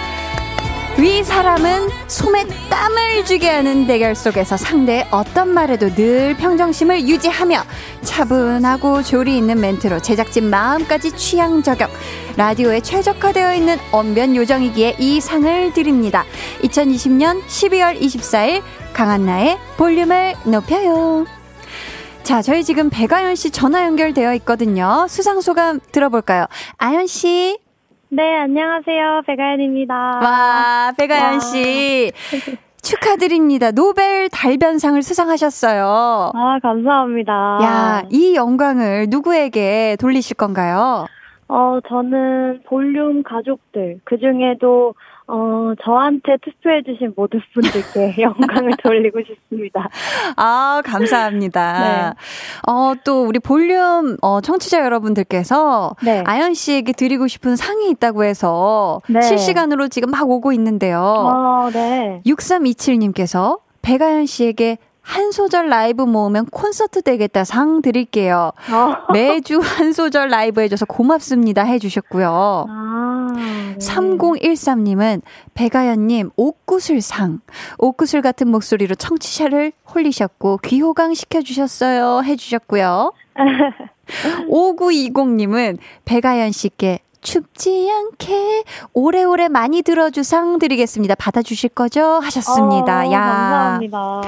위 사람은 손에 땀을 쥐게 하는 대결 속에서 상대의 어떤 말에도 늘 평정심을 유지하며 차분하고 조리 있는 멘트로 제작진 마음까지 취향 저격. 라디오에 최적화되어 있는 언변 요정이기에 이 상을 드립니다. 2020년 12월 24일 강한나의 볼륨을 높여요. 자, 저희 지금 배가연 씨 전화 연결되어 있거든요. 수상 소감 들어볼까요? 아연 씨. 네, 안녕하세요. 배가연입니다. 와, 배가연 와. 씨. 축하드립니다. 노벨 달변상을 수상하셨어요. 아, 감사합니다. 야, 이 영광을 누구에게 돌리실 건가요? 어, 저는 볼륨 가족들, 그 중에도, 어, 저한테 투표해주신 모든 분들께 [LAUGHS] 영광을 돌리고 싶습니다. 아, 감사합니다. [LAUGHS] 네. 어, 또 우리 볼륨 어, 청취자 여러분들께서 네. 가연 씨에게 드리고 싶은 상이 있다고 해서 네. 실시간으로 지금 막 오고 있는데요. 어, 네. 6327님께서 배가연 씨에게 한 소절 라이브 모으면 콘서트 되겠다 상 드릴게요. 어. 매주 한 소절 라이브 해줘서 고맙습니다 해주셨고요. 아. 네. 3013님은 배가연님 옷구슬상 옷구슬 같은 목소리로 청취자를 홀리셨고 귀호강 시켜주셨어요 해주셨고요. 5920님은 배가연 씨께 춥지 않게 오래오래 많이 들어주상 드리겠습니다. 받아주실 거죠? 하셨습니다. 어, 야. 감사합니다.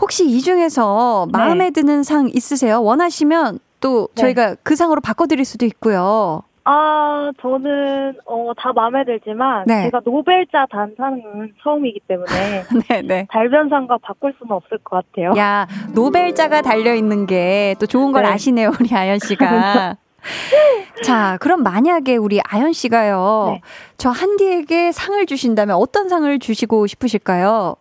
혹시 이 중에서 네. 마음에 드는 상 있으세요? 원하시면 또 네. 저희가 그 상으로 바꿔드릴 수도 있고요. 아, 저는, 어, 다 마음에 들지만, 네. 제가 노벨자 단상은 처음이기 때문에, 네 네. [LAUGHS] 달변상과 바꿀 수는 없을 것 같아요. 야, 노벨자가 달려 있는 게 또 좋은 걸 네. 아시네요, 우리 아연 씨가. [LAUGHS] 자, 그럼 만약에 우리 아연 씨가요, 네. 저 한디에게 상을 주신다면 어떤 상을 주시고 싶으실까요?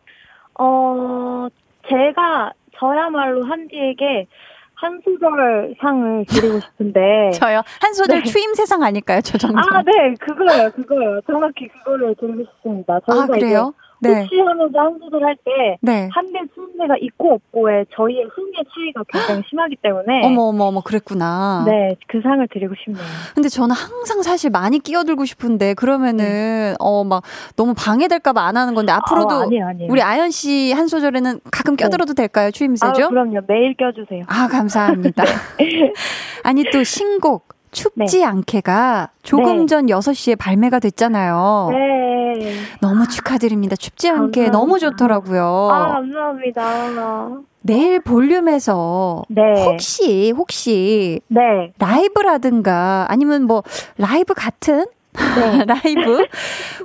어, 제가 저야말로 한디에게 한 소절 상을 드리고 싶은데. [LAUGHS] 저요? 한 소절 네. 추임새상 아닐까요, 저 정도? 아, 네, 그거요, 그거요. 정확히 그거를 드리고 싶습니다. 아, 그래요? 이제 네. 혹시 하면서 한 소절 할 때, 네. 한대 수음대가 있고 없고에 저희의 흥의 차이가 굉장히 심하기 때문에. 어머, 어머, 어머, 그랬구나. 네, 그 상을 드리고 싶네요. 근데 저는 항상 사실 많이 끼어들고 싶은데, 그러면은, 어, 막, 너무 방해될까 봐 안 하는 건데, 앞으로도 어, 아니에요, 아니에요. 우리 아연 씨 한 소절에는 가끔 껴들어도 될까요? 아, 추임새죠? 그럼요. 매일 껴주세요. 아, 감사합니다. [LAUGHS] 아니, 또 신곡, 춥지 않게가 조금 네. 전 6시에 발매가 됐잖아요. 네. 너무 축하드립니다. 춥지 않게 감사합니다. 너무 좋더라고요. 아, 감사합니다. 내일 볼륨에서 네. 혹시, 혹시 네. 라이브라든가 아니면 뭐 라이브 같은 네. [LAUGHS] 라이브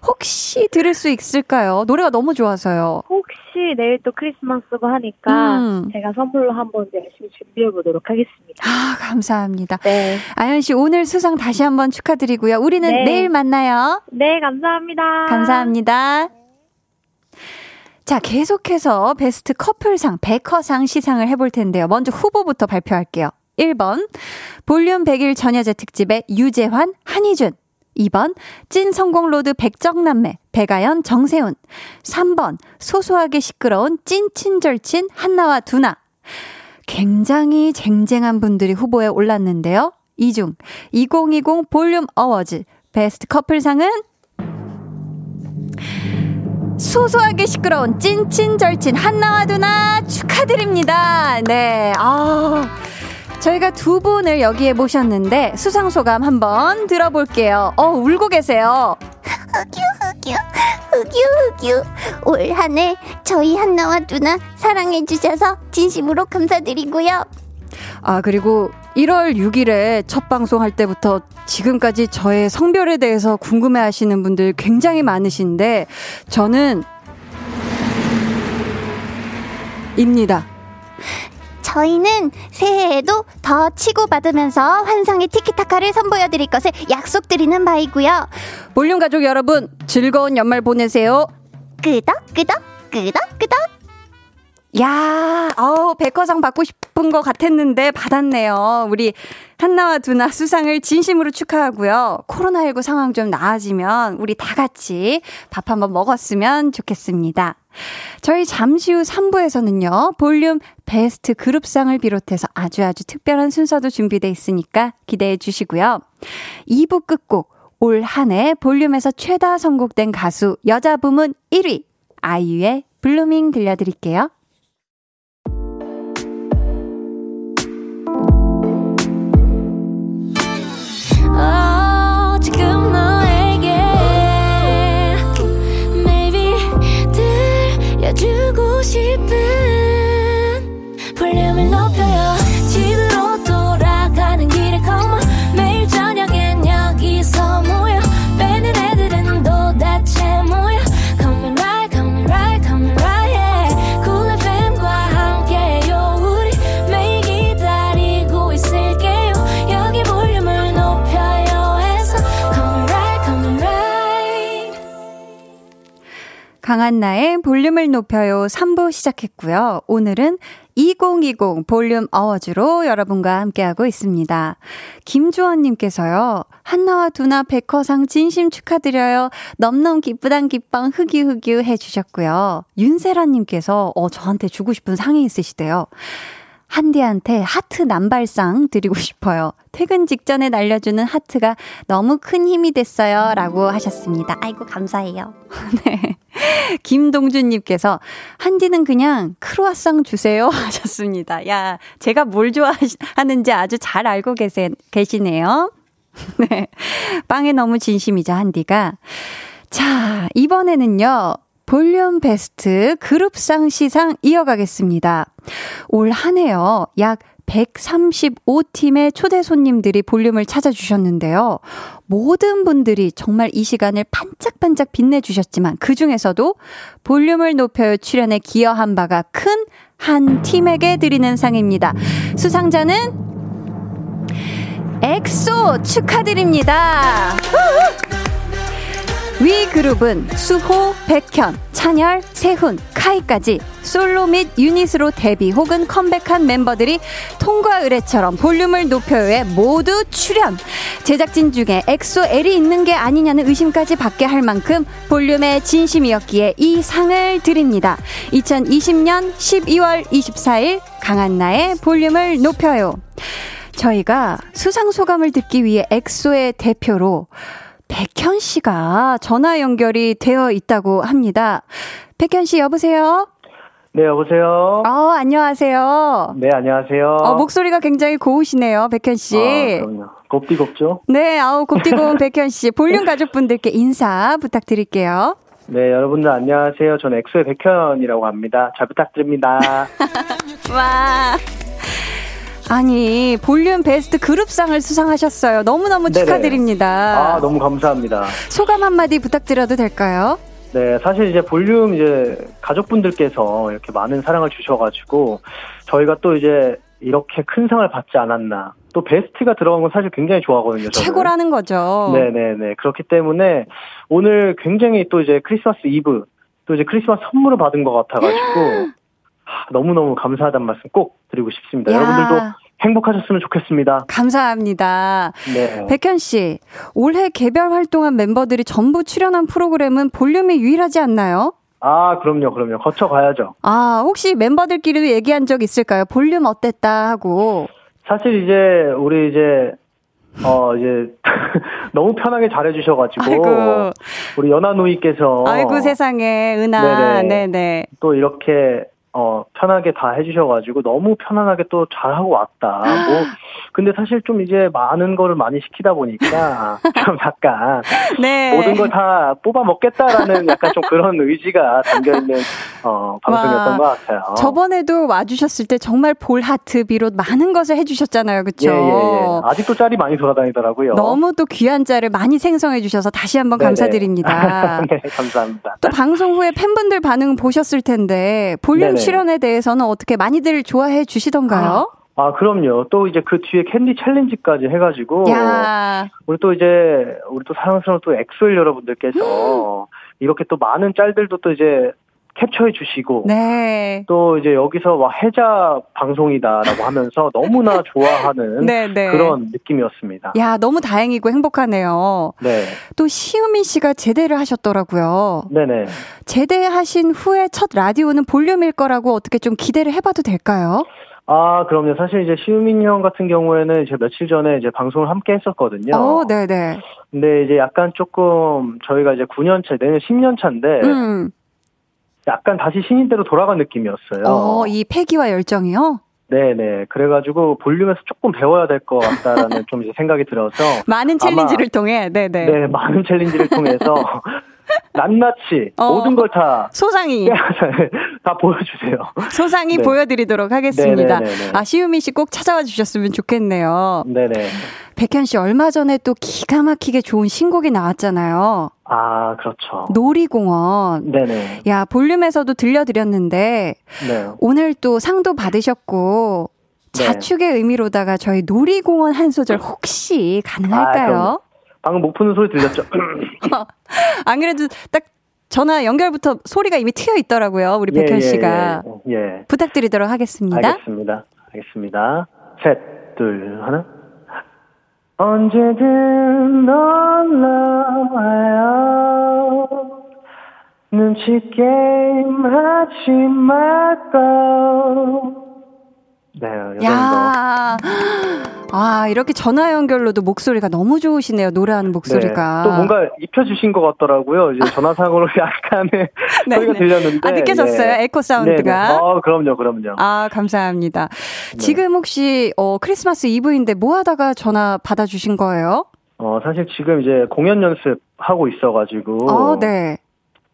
혹시 들을 수 있을까요? 노래가 너무 좋아서요. 혹시 내일 또 크리스마스고 하니까 음. 제가 선물로 한번 열심히 준비해 보도록 하겠습니다. 아, 감사합니다. 네. 아연 씨 오늘 수상 다시 한번 축하드리고요. 우리는 네. 내일 만나요. 네, 감사합니다. 감사합니다. 자, 계속해서 베스트 커플상, 베커상 시상을 해볼 텐데요. 먼저 후보부터 발표할게요. 1번, 볼륨 100일 전야제 특집의 유재환, 한희준. 2번, 찐 성공road 백정남매, 배가연, 정세훈. 3번, 소소하게 시끄러운 찐친 절친 한나와 두나. 굉장히 쟁쟁한 분들이 후보에 올랐는데요. 이 중 2020 볼륨 어워즈 베스트 커플상은 소소하게 시끄러운 찐친절친 한나와 두나 축하드립니다. 네. 아. 저희가 두 분을 여기에 모셨는데 수상소감 한번 들어볼게요. 어, 울고 계세요. 흑유, 흑유, 흑유, 흑유. 올 한 해 저희 한나와 누나 사랑해주셔서 진심으로 감사드리고요. 아, 그리고 1월 6일에 첫 방송할 때부터 지금까지 저의 성별에 대해서 궁금해 하시는 분들 굉장히 많으신데, 저는, 입니다. 저희는 새해에도 더 치고받으면서 환상의 티키타카를 선보여 드릴 것을 약속드리는 바이고요. 볼륨 가족 여러분, 즐거운 연말 보내세요. 끄덕, 끄덕, 끄덕, 끄덕. 야, 어우, 백화상 받고 싶 은것 같았는데 받았네요. 우리 한나와 두나 수상을 진심으로 축하하고요. 코로나19 상황 좀 나아지면 우리 다 같이 밥 한번 먹었으면 좋겠습니다. 저희 잠시 후 3부에서는요, 볼륨 베스트 그룹상을 비롯해서 아주 아주 특별한 순서도 준비되어 있으니까 기대해 주시고요. 2부 끝곡, 올 한 해 볼륨에서 최다 선곡된 가수 여자 부문 1위, 아이유의 Blueming 들려드릴게요. ゴシ 강한나의 볼륨을 높여요 3부 시작했고요. 오늘은 2020 볼륨 어워즈로 여러분과 함께하고 있습니다. 김주원님께서요, 한나와 두나 백허상 진심 축하드려요. 넘넘 기쁘단 기빵 흑유흑유 해주셨고요. 윤세라님께서, 어, 저한테 주고 싶은 상이 있으시대요. 한디한테 하트 남발상 드리고 싶어요. 퇴근 직전에 날려주는 하트가 너무 큰 힘이 됐어요. 라고 하셨습니다. 아이고, 감사해요. [LAUGHS] 네. 김동준님께서, 한디는 그냥 크로아상 주세요. [LAUGHS] 하셨습니다. 야, 제가 뭘 좋아하는지 아주 잘 알고 계세, 계시네요. [LAUGHS] 네. 빵에 너무 진심이죠, 한디가. 자, 이번에는요. 볼륨 베스트 그룹상 시상 이어가겠습니다. 올 한 해요. 약 135팀의 초대 손님들이 볼륨을 찾아주셨는데요. 모든 분들이 정말 이 시간을 반짝반짝 빛내주셨지만 그 중에서도 볼륨을 높여 출연에 기여한 바가 큰 한 팀에게 드리는 상입니다. 수상자는 엑소 축하드립니다. 위 그룹은 수호, 백현, 찬열, 세훈, 카이까지 솔로 및 유닛으로 데뷔 혹은 컴백한 멤버들이 통과 의례처럼 볼륨을 높여요에 모두 출연. 제작진 중에 EXO-L이 있는 게 아니냐는 의심까지 받게 할 만큼 볼륨에 진심이었기에 이 상을 드립니다. 2020년 12월 24일 강한나의 볼륨을 높여요. 저희가 수상 소감을 듣기 위해 엑소의 대표로 백현 씨가 전화 연결이 되어 있다고 합니다. 백현 씨 여보세요? 네, 여보세요? 어, 안녕하세요. 네, 안녕하세요. 어, 목소리가 굉장히 고우시네요, 백현 씨. 아, 그럼요. 곱디곱죠? 네, 아우, 곱디고운 백현 씨. 볼륨 가족분들께 인사 부탁드릴게요. 네, 여러분들 안녕하세요. 저는 엑소의 백현이라고 합니다. 잘 부탁드립니다. [LAUGHS] 와. 아니, 볼륨 베스트 그룹상을 수상하셨어요. 너무너무 네네. 축하드립니다. 아, 너무 감사합니다. 소감 한마디 부탁드려도 될까요? 네, 사실 이제 볼륨 이제 가족분들께서 이렇게 많은 사랑을 주셔가지고 저희가 또 이제 이렇게 큰 상을 받지 않았나. 또 베스트가 들어간 건 사실 굉장히 좋아하거든요. 저는. 최고라는 거죠. 네네네. 그렇기 때문에 오늘 굉장히 또 이제 크리스마스 이브 또 이제 크리스마스 선물을 받은 것 같아가지고 [GASPS] [GASPS] 하, 너무너무 감사하다는 말씀 꼭 드리고 싶습니다. 야. 여러분들도 행복하셨으면 좋겠습니다. 감사합니다. 네. 백현 씨, 올해 개별 활동한 멤버들이 전부 출연한 프로그램은 볼륨이 유일하지 않나요? 아, 그럼요, 그럼요. 거쳐가야죠. 아, 혹시 멤버들끼리도 얘기한 적 있을까요? 볼륨 어땠다 하고. 사실 이제 우리 이제 어 이제 [LAUGHS] 너무 편하게 잘해주셔가지고 아이고. 우리 연하 누이께서 아이고 세상에 은하. 어. 네네. 네네. 또 이렇게 어 편하게 다 해주셔가지고 너무 편안하게 또 잘하고 왔다. 뭐 [GASPS] 근데 사실 좀 이제 많은 거를 많이 시키다 보니까 [LAUGHS] 좀 약간 네. 모든 걸 다 뽑아 먹겠다라는 약간 좀 그런 의지가 담겨 있는 어 방송이었던 와. 것 같아요. 저번에도 와주셨을 때 정말 볼 하트 비롯 많은 것을 해주셨잖아요, 그쵸? 예, 예, 예. 아직도 짤이 많이 돌아다니더라고요. 너무 또 귀한 짤을 많이 생성해 주셔서 다시 한번 네네. 감사드립니다. [LAUGHS] 네, 감사합니다. 또 방송 후에 팬분들 반응 보셨을 텐데 볼륨. 출연에 대해서는 어떻게 많이들 좋아해 주시던가요? 아, 그럼요. 또 이제 그 뒤에 Candy challenge까지 해가지고. 야, 우리 또 이제, 우리 또 사랑스러운 또 EXO-L 여러분들께서 [GASPS] 이렇게 또 많은 짤들도 또 이제 캡처해 주시고. 네. 또 이제 여기서 와 해자 방송이다라고 하면서 너무나 [LAUGHS] 좋아하는 네, 네. 그런 느낌이었습니다. 야, 너무 다행이고 행복하네요. 네. 또 시우민 씨가 제대를 하셨더라고요. 네네. 제대하신 후에 첫 라디오는 볼륨일 거라고 어떻게 좀 기대를 해봐도 될까요? 아, 그럼요. 사실 이제 시우민 형 같은 경우에는 이제 며칠 전에 이제 방송을 함께 했었거든요. 어, 네네. 근데 이제 약간 조금 저희가 이제 9년 차, 내년 10년 차인데 음. 약간 다시 신인대로 돌아간 느낌이었어요. 어, 이 패기와 열정이요? 네네. 그래가지고 볼륨에서 조금 배워야 될 것 같다라는 [LAUGHS] 좀 이제 생각이 들어서. 많은 챌린지를 통해, 네네. 네, 많은 챌린지를 통해서 [LAUGHS] 낱낱이 어. 모든 걸 다 소상히, 다 보여주세요. 소상히 네. 보여드리도록 하겠습니다. 네네네네. 아, 시우민 씨꼭 찾아와 주셨으면 좋겠네요. 네네. 백현 씨 얼마 전에 또 기가 막히게 좋은 신곡이 나왔잖아요. 아, 그렇죠. 놀이공원. 네네. 야, 볼륨에서도 들려드렸는데, 네. 오늘 또 상도 받으셨고, 네. 자축의 의미로다가 저희 놀이공원 한 소절 혹시 아, 가능할까요? 방금 목 푸는 소리 들렸죠? [LAUGHS] 안 그래도 딱 전화 연결부터 소리가 이미 트여 있더라고요. 우리 예, 백현 예, 씨가. 예, 예. 부탁드리도록 하겠습니다. 알겠습니다. 알겠습니다. 셋, 둘, 하나. 언제든 놀러와요. 눈치 게임 하지 말고. 네. 야, 아 이렇게 전화 연결로도 목소리가 너무 좋으시네요. 노래하는 목소리가. 네, 또 뭔가 입혀주신 것 같더라고요. 이제 전화상으로 [LAUGHS] 약간의 네, 소리가 네. 들렸는데. 아, 느껴졌어요? 에코 사운드가? 네, 네. 어, 그럼요, 그럼요. 아 감사합니다. 네. 지금 혹시 어 크리스마스 이브인데 뭐 하다가 전화 받아주신 거예요? 어, 사실 지금 이제 공연 연습하고 있어가지고. 어, 네.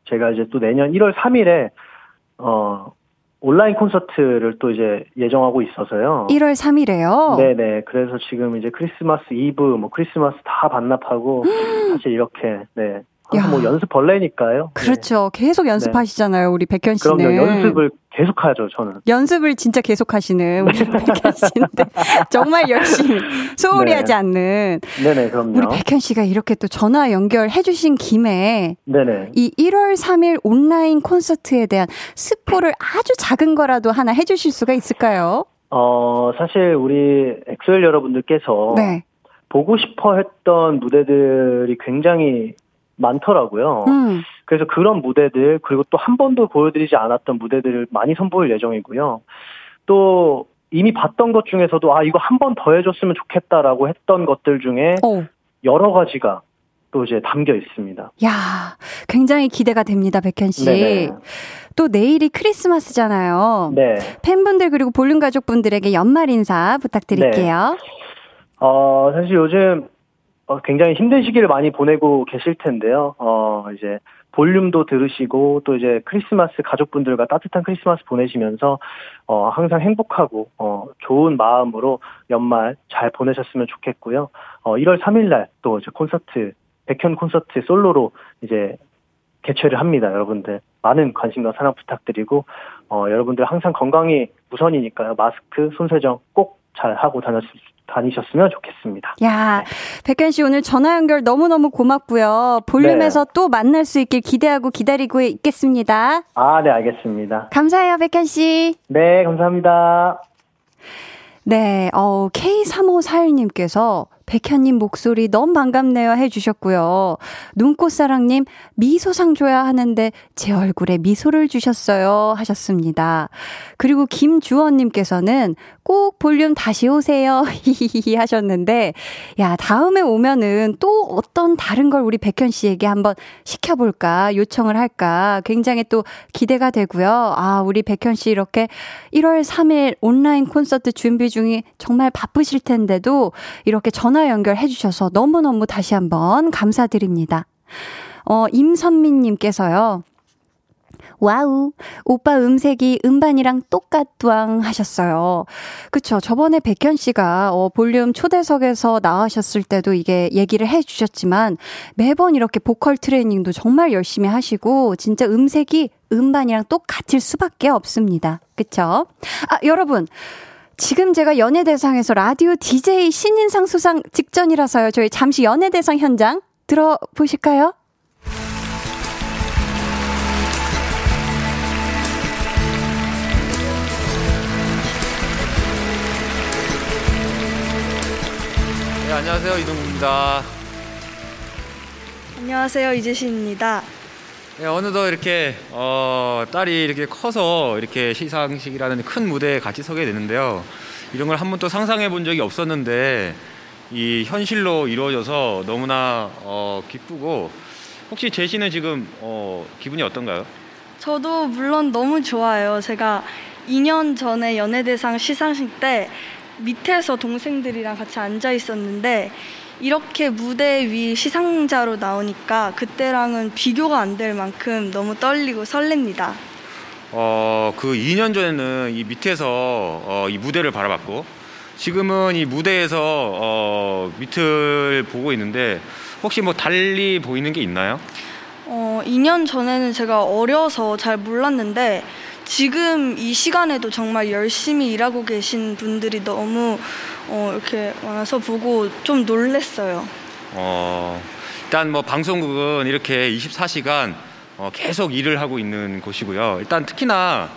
제가 이제 또 내년 1월 3일에, 어, 온라인 콘서트를 또 이제 예정하고 있어서요. 1월 3일에요. 네네. 그래서 지금 이제 크리스마스 이브, 뭐 크리스마스 다 반납하고, [GASPS] 사실 이렇게, 네. 항상 야. 뭐 연습 벌레니까요. 그렇죠. 계속 연습하시잖아요. 우리 백현 네. 씨는. 그럼요. 연습을 계속 하죠, 저는. 연습을 진짜 계속 하시는 우리 [LAUGHS] 백현 씨인데 정말 열심히 소홀히 네. 하지 않는 네네, 그럼요. 우리 백현 씨가 이렇게 또 전화 연결해 주신 김에 네네. 이 1월 3일 온라인 콘서트에 대한 스포를 아주 작은 거라도 하나 해 주실 수가 있을까요? 어, 사실 우리 엑소엘 여러분들께서 네. 보고 싶어 했던 무대들이 굉장히 많더라고요. 음. 그래서 그런 무대들 그리고 또 한 번도 보여드리지 않았던 무대들을 많이 선보일 예정이고요. 또 이미 봤던 것 중에서도 아 이거 한 번 더 해줬으면 좋겠다라고 했던 것들 중에 오. 여러 가지가 또 이제 담겨 있습니다. 야, 굉장히 기대가 됩니다, 백현 씨. 네네. 또 내일이 크리스마스잖아요. 네. 팬분들 그리고 볼륨 가족분들에게 연말 인사 부탁드릴게요. 어 사실 요즘 어, 굉장히 힘든 시기를 많이 보내고 계실 텐데요. 어 이제 볼륨도 들으시고 또 이제 크리스마스 가족분들과 따뜻한 크리스마스 보내시면서 어 항상 행복하고 어 좋은 마음으로 연말 잘 보내셨으면 좋겠고요. 어 1월 3일 날 또 이제 콘서트 백현 콘서트 솔로로 이제 개최를 합니다. 여러분들 많은 관심과 사랑 부탁드리고 어 여러분들 항상 건강이 우선이니까요. 마스크, 손 세정 꼭 잘 하고 다녔 다니셨으면 좋겠습니다. 야, 백현 씨 오늘 전화 연결 너무너무 고맙고요. 볼륨에서 네. 또 만날 수 있길 기대하고 기다리고 있겠습니다. 아, 네, 알겠습니다. 감사해요, 백현 씨. 네, 감사합니다. 네, 어, K3541님께서 백현님 목소리 너무 반갑네요 해주셨고요. 눈꽃사랑님, 미소상 줘야 하는데 제 얼굴에 미소를 주셨어요 하셨습니다. 그리고 김주원님께서는 꼭 볼륨 다시 오세요. 히히히 [LAUGHS] 하셨는데, 야, 다음에 오면은 또 어떤 다른 걸 우리 백현 씨에게 한번 시켜볼까, 요청을 할까, 굉장히 또 기대가 되고요. 아, 우리 백현 씨 이렇게 1월 3일 온라인 콘서트 준비 중이 정말 바쁘실 텐데도 이렇게 전화 연결해 주셔서 너무너무 다시 한번 감사드립니다. 어, 임선민님께서요. 와우, 오빠 음색이 음반이랑 똑같두앙 하셨어요. 그쵸. 저번에 백현 씨가, 어, 볼륨 초대석에서 나와셨을 때도 이게 얘기를 해 주셨지만 매번 이렇게 보컬 트레이닝도 정말 열심히 하시고 진짜 음색이 음반이랑 똑같을 수밖에 없습니다. 그쵸? 아, 여러분. 지금 제가 연예대상에서 라디오 DJ 신인상 수상 직전이라서요. 저희 잠시 연예대상 현장 들어보실까요? 네, 안녕하세요. 이동국입니다. 안녕하세요. 이재신입니다. 네, 어느덧 이렇게 어, 딸이 이렇게 커서 이렇게 시상식이라는 큰 무대에 같이 서게 되는데요. 이런 걸 한 번도 상상해 본 적이 없었는데 이 현실로 이루어져서 너무나 어, 기쁘고 혹시 제시는 지금 어, 기분이 어떤가요? 저도 물론 너무 좋아요. 제가 2년 전에 연예대상 시상식 때 밑에서 동생들이랑 같이 앉아 있었는데 이렇게 무대 위 시상자로 나오니까 그때랑은 비교가 안 될 만큼 너무 떨리고 설렙니다. 어, 그 2년 전에는 이 밑에서 어, 이 무대를 바라봤고 지금은 이 무대에서 어, 밑을 보고 있는데 혹시 뭐 달리 보이는 게 있나요? 어, 2년 전에는 제가 어려서 잘 몰랐는데 지금 이 시간에도 정말 열심히 일하고 계신 분들이 너무 어, 이렇게 와서 보고 좀 놀랬어요. 어, 일단 뭐 방송국은 이렇게 24시간 어, 계속 일을 하고 있는 곳이고요. 일단 특히나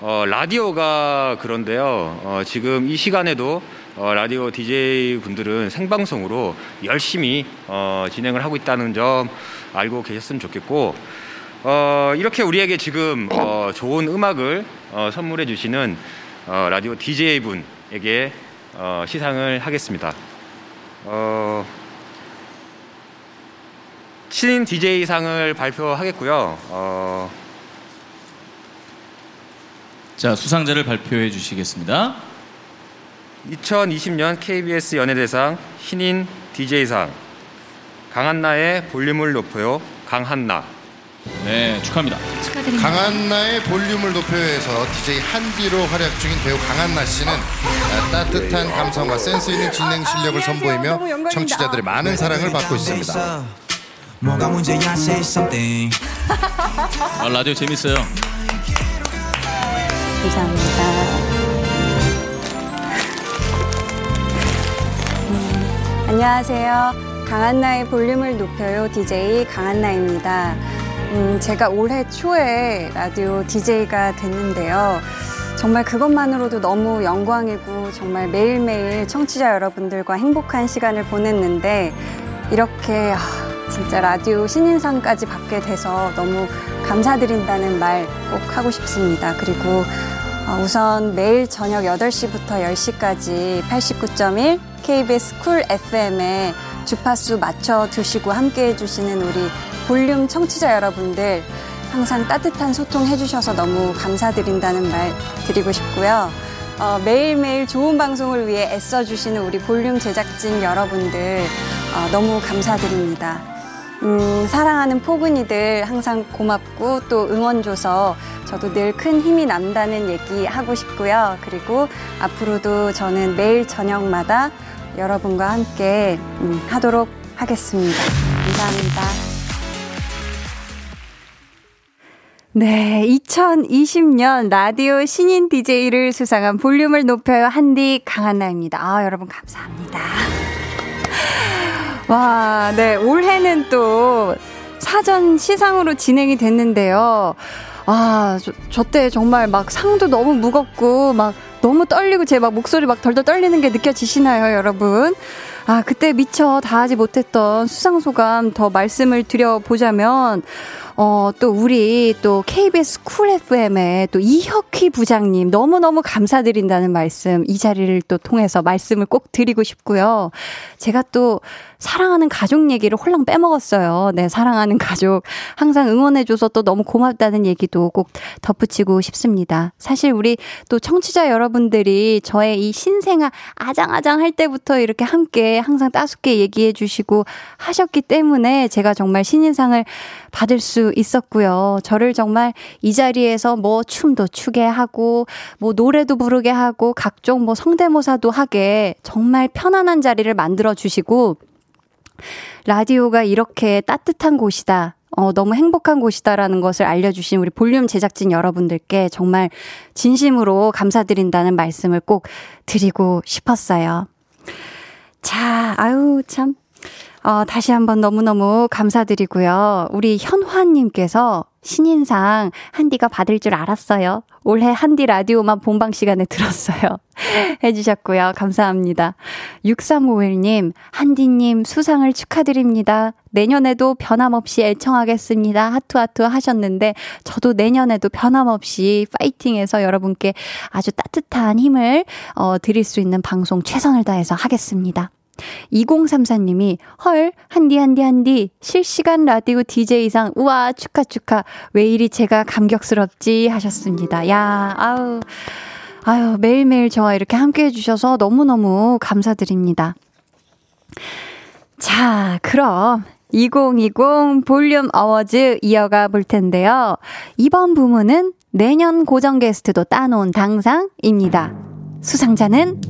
어, 라디오가 그런데요. 어, 지금 이 시간에도 어, 라디오 DJ 분들은 생방송으로 열심히 어, 진행을 하고 있다는 점 알고 계셨으면 좋겠고 어, 이렇게 우리에게 지금 어, 좋은 음악을 어, 선물해 주시는 어, 라디오 DJ 분에게 어, 시상을 하겠습니다. 어, 신인 DJ상을 발표하겠고요. 어, 자, 수상자를 발표해 주시겠습니다. 2020년 KBS 연예대상 신인 DJ상 강한나의 볼륨을 높여요 강한나 네, 축하합니다. 축하드립니다. 강한나의 볼륨을 높여서 DJ 한디로 활약 중인 배우 강한나 씨는 따뜻한 감성과 센스 있는 진행 실력을 선보이며 청취자들의 많은 사랑을 받고 있습니다. 뭐가 문제야 say something. 아, 라디오 재밌어요. 감사합니다. 음, 안녕하세요. 강한나의 볼륨을 높여요. DJ 강한나입니다. 음, 제가 올해 초에 라디오 DJ가 됐는데요. 정말 그것만으로도 너무 영광이고 정말 매일매일 청취자 여러분들과 행복한 시간을 보냈는데 이렇게 아, 진짜 라디오 신인상까지 받게 돼서 너무 감사드린다는 말 꼭 하고 싶습니다. 그리고 어, 우선 매일 저녁 8시부터 10시까지 89.1 KBS Cool FM에 주파수 맞춰 두시고 함께 해주시는 우리 볼륨 청취자 여러분들 항상 따뜻한 소통 해주셔서 너무 감사드린다는 말 드리고 싶고요. 어, 매일매일 좋은 방송을 위해 애써주시는 우리 볼륨 제작진 여러분들 어, 너무 감사드립니다. 음, 사랑하는 포근이들 항상 고맙고 또 응원줘서 저도 늘 큰 힘이 난다는 얘기 하고 싶고요. 그리고 앞으로도 저는 매일 저녁마다 여러분과 함께 음, 하도록 하겠습니다. 감사합니다. 네, 2020년 라디오 신인 DJ를 수상한 볼륨을 높여요 한디 강한나입니다. 아, 여러분 감사합니다. 와, 네, 올해는 또 사전 시상으로 진행이 됐는데요. 아, 저, 때 정말 막 상도 너무 무겁고 막 너무 떨리고 제 막 목소리 막 덜덜 떨리는 게 느껴지시나요, 여러분? 아, 그때 미처 다 하지 못했던 수상 소감 더 말씀을 드려보자면, 어, 또 우리 또 KBS 쿨 FM의 또 이혁희 부장님 너무너무 감사드린다는 말씀 이 자리를 또 통해서 말씀을 꼭 드리고 싶고요. 제가 또 사랑하는 가족 얘기를 홀랑 빼먹었어요. 네, 사랑하는 가족. 항상 응원해줘서 또 너무 고맙다는 얘기도 꼭 덧붙이고 싶습니다. 사실 우리 또 청취자 여러분들이 저의 이 신생아 아장아장 할 때부터 이렇게 함께 항상 따숩게 얘기해 주시고 하셨기 때문에 제가 정말 신인상을 받을 수 있었고요. 저를 정말 이 자리에서 뭐 춤도 추게 하고, 뭐 노래도 부르게 하고, 각종 뭐 성대모사도 하게 정말 편안한 자리를 만들어 주시고, 라디오가 이렇게 따뜻한 곳이다. 어, 너무 행복한 곳이다라는 것을 알려주신 우리 볼륨 제작진 여러분들께 정말 진심으로 감사드린다는 말씀을 꼭 드리고 싶었어요. 자, 아유, 참. 어, 다시 한번 너무너무 감사드리고요. 우리 현화님께서 신인상 한디가 받을 줄 알았어요. 올해 한디 라디오만 본방 시간에 들었어요. [LAUGHS] 해주셨고요. 감사합니다. 6351님, 한디님 수상을 축하드립니다. 내년에도 변함없이 애청하겠습니다. 하투하투 하셨는데, 저도 내년에도 변함없이 파이팅해서 여러분께 아주 따뜻한 힘을 어, 드릴 수 있는 방송 최선을 다해서 하겠습니다. 2034님이 헐 한디 한디 한디 실시간 라디오 DJ상 우와 축하 축하 왜 이리 제가 감격스럽지 하셨습니다. 야 아우 아유 매일매일 저와 이렇게 함께 해주셔서 너무너무 감사드립니다. 자 그럼 2020 볼륨 어워즈 이어가 볼 텐데요. 이번 부문은 내년 고정 게스트도 따놓은 당상입니다. 수상자는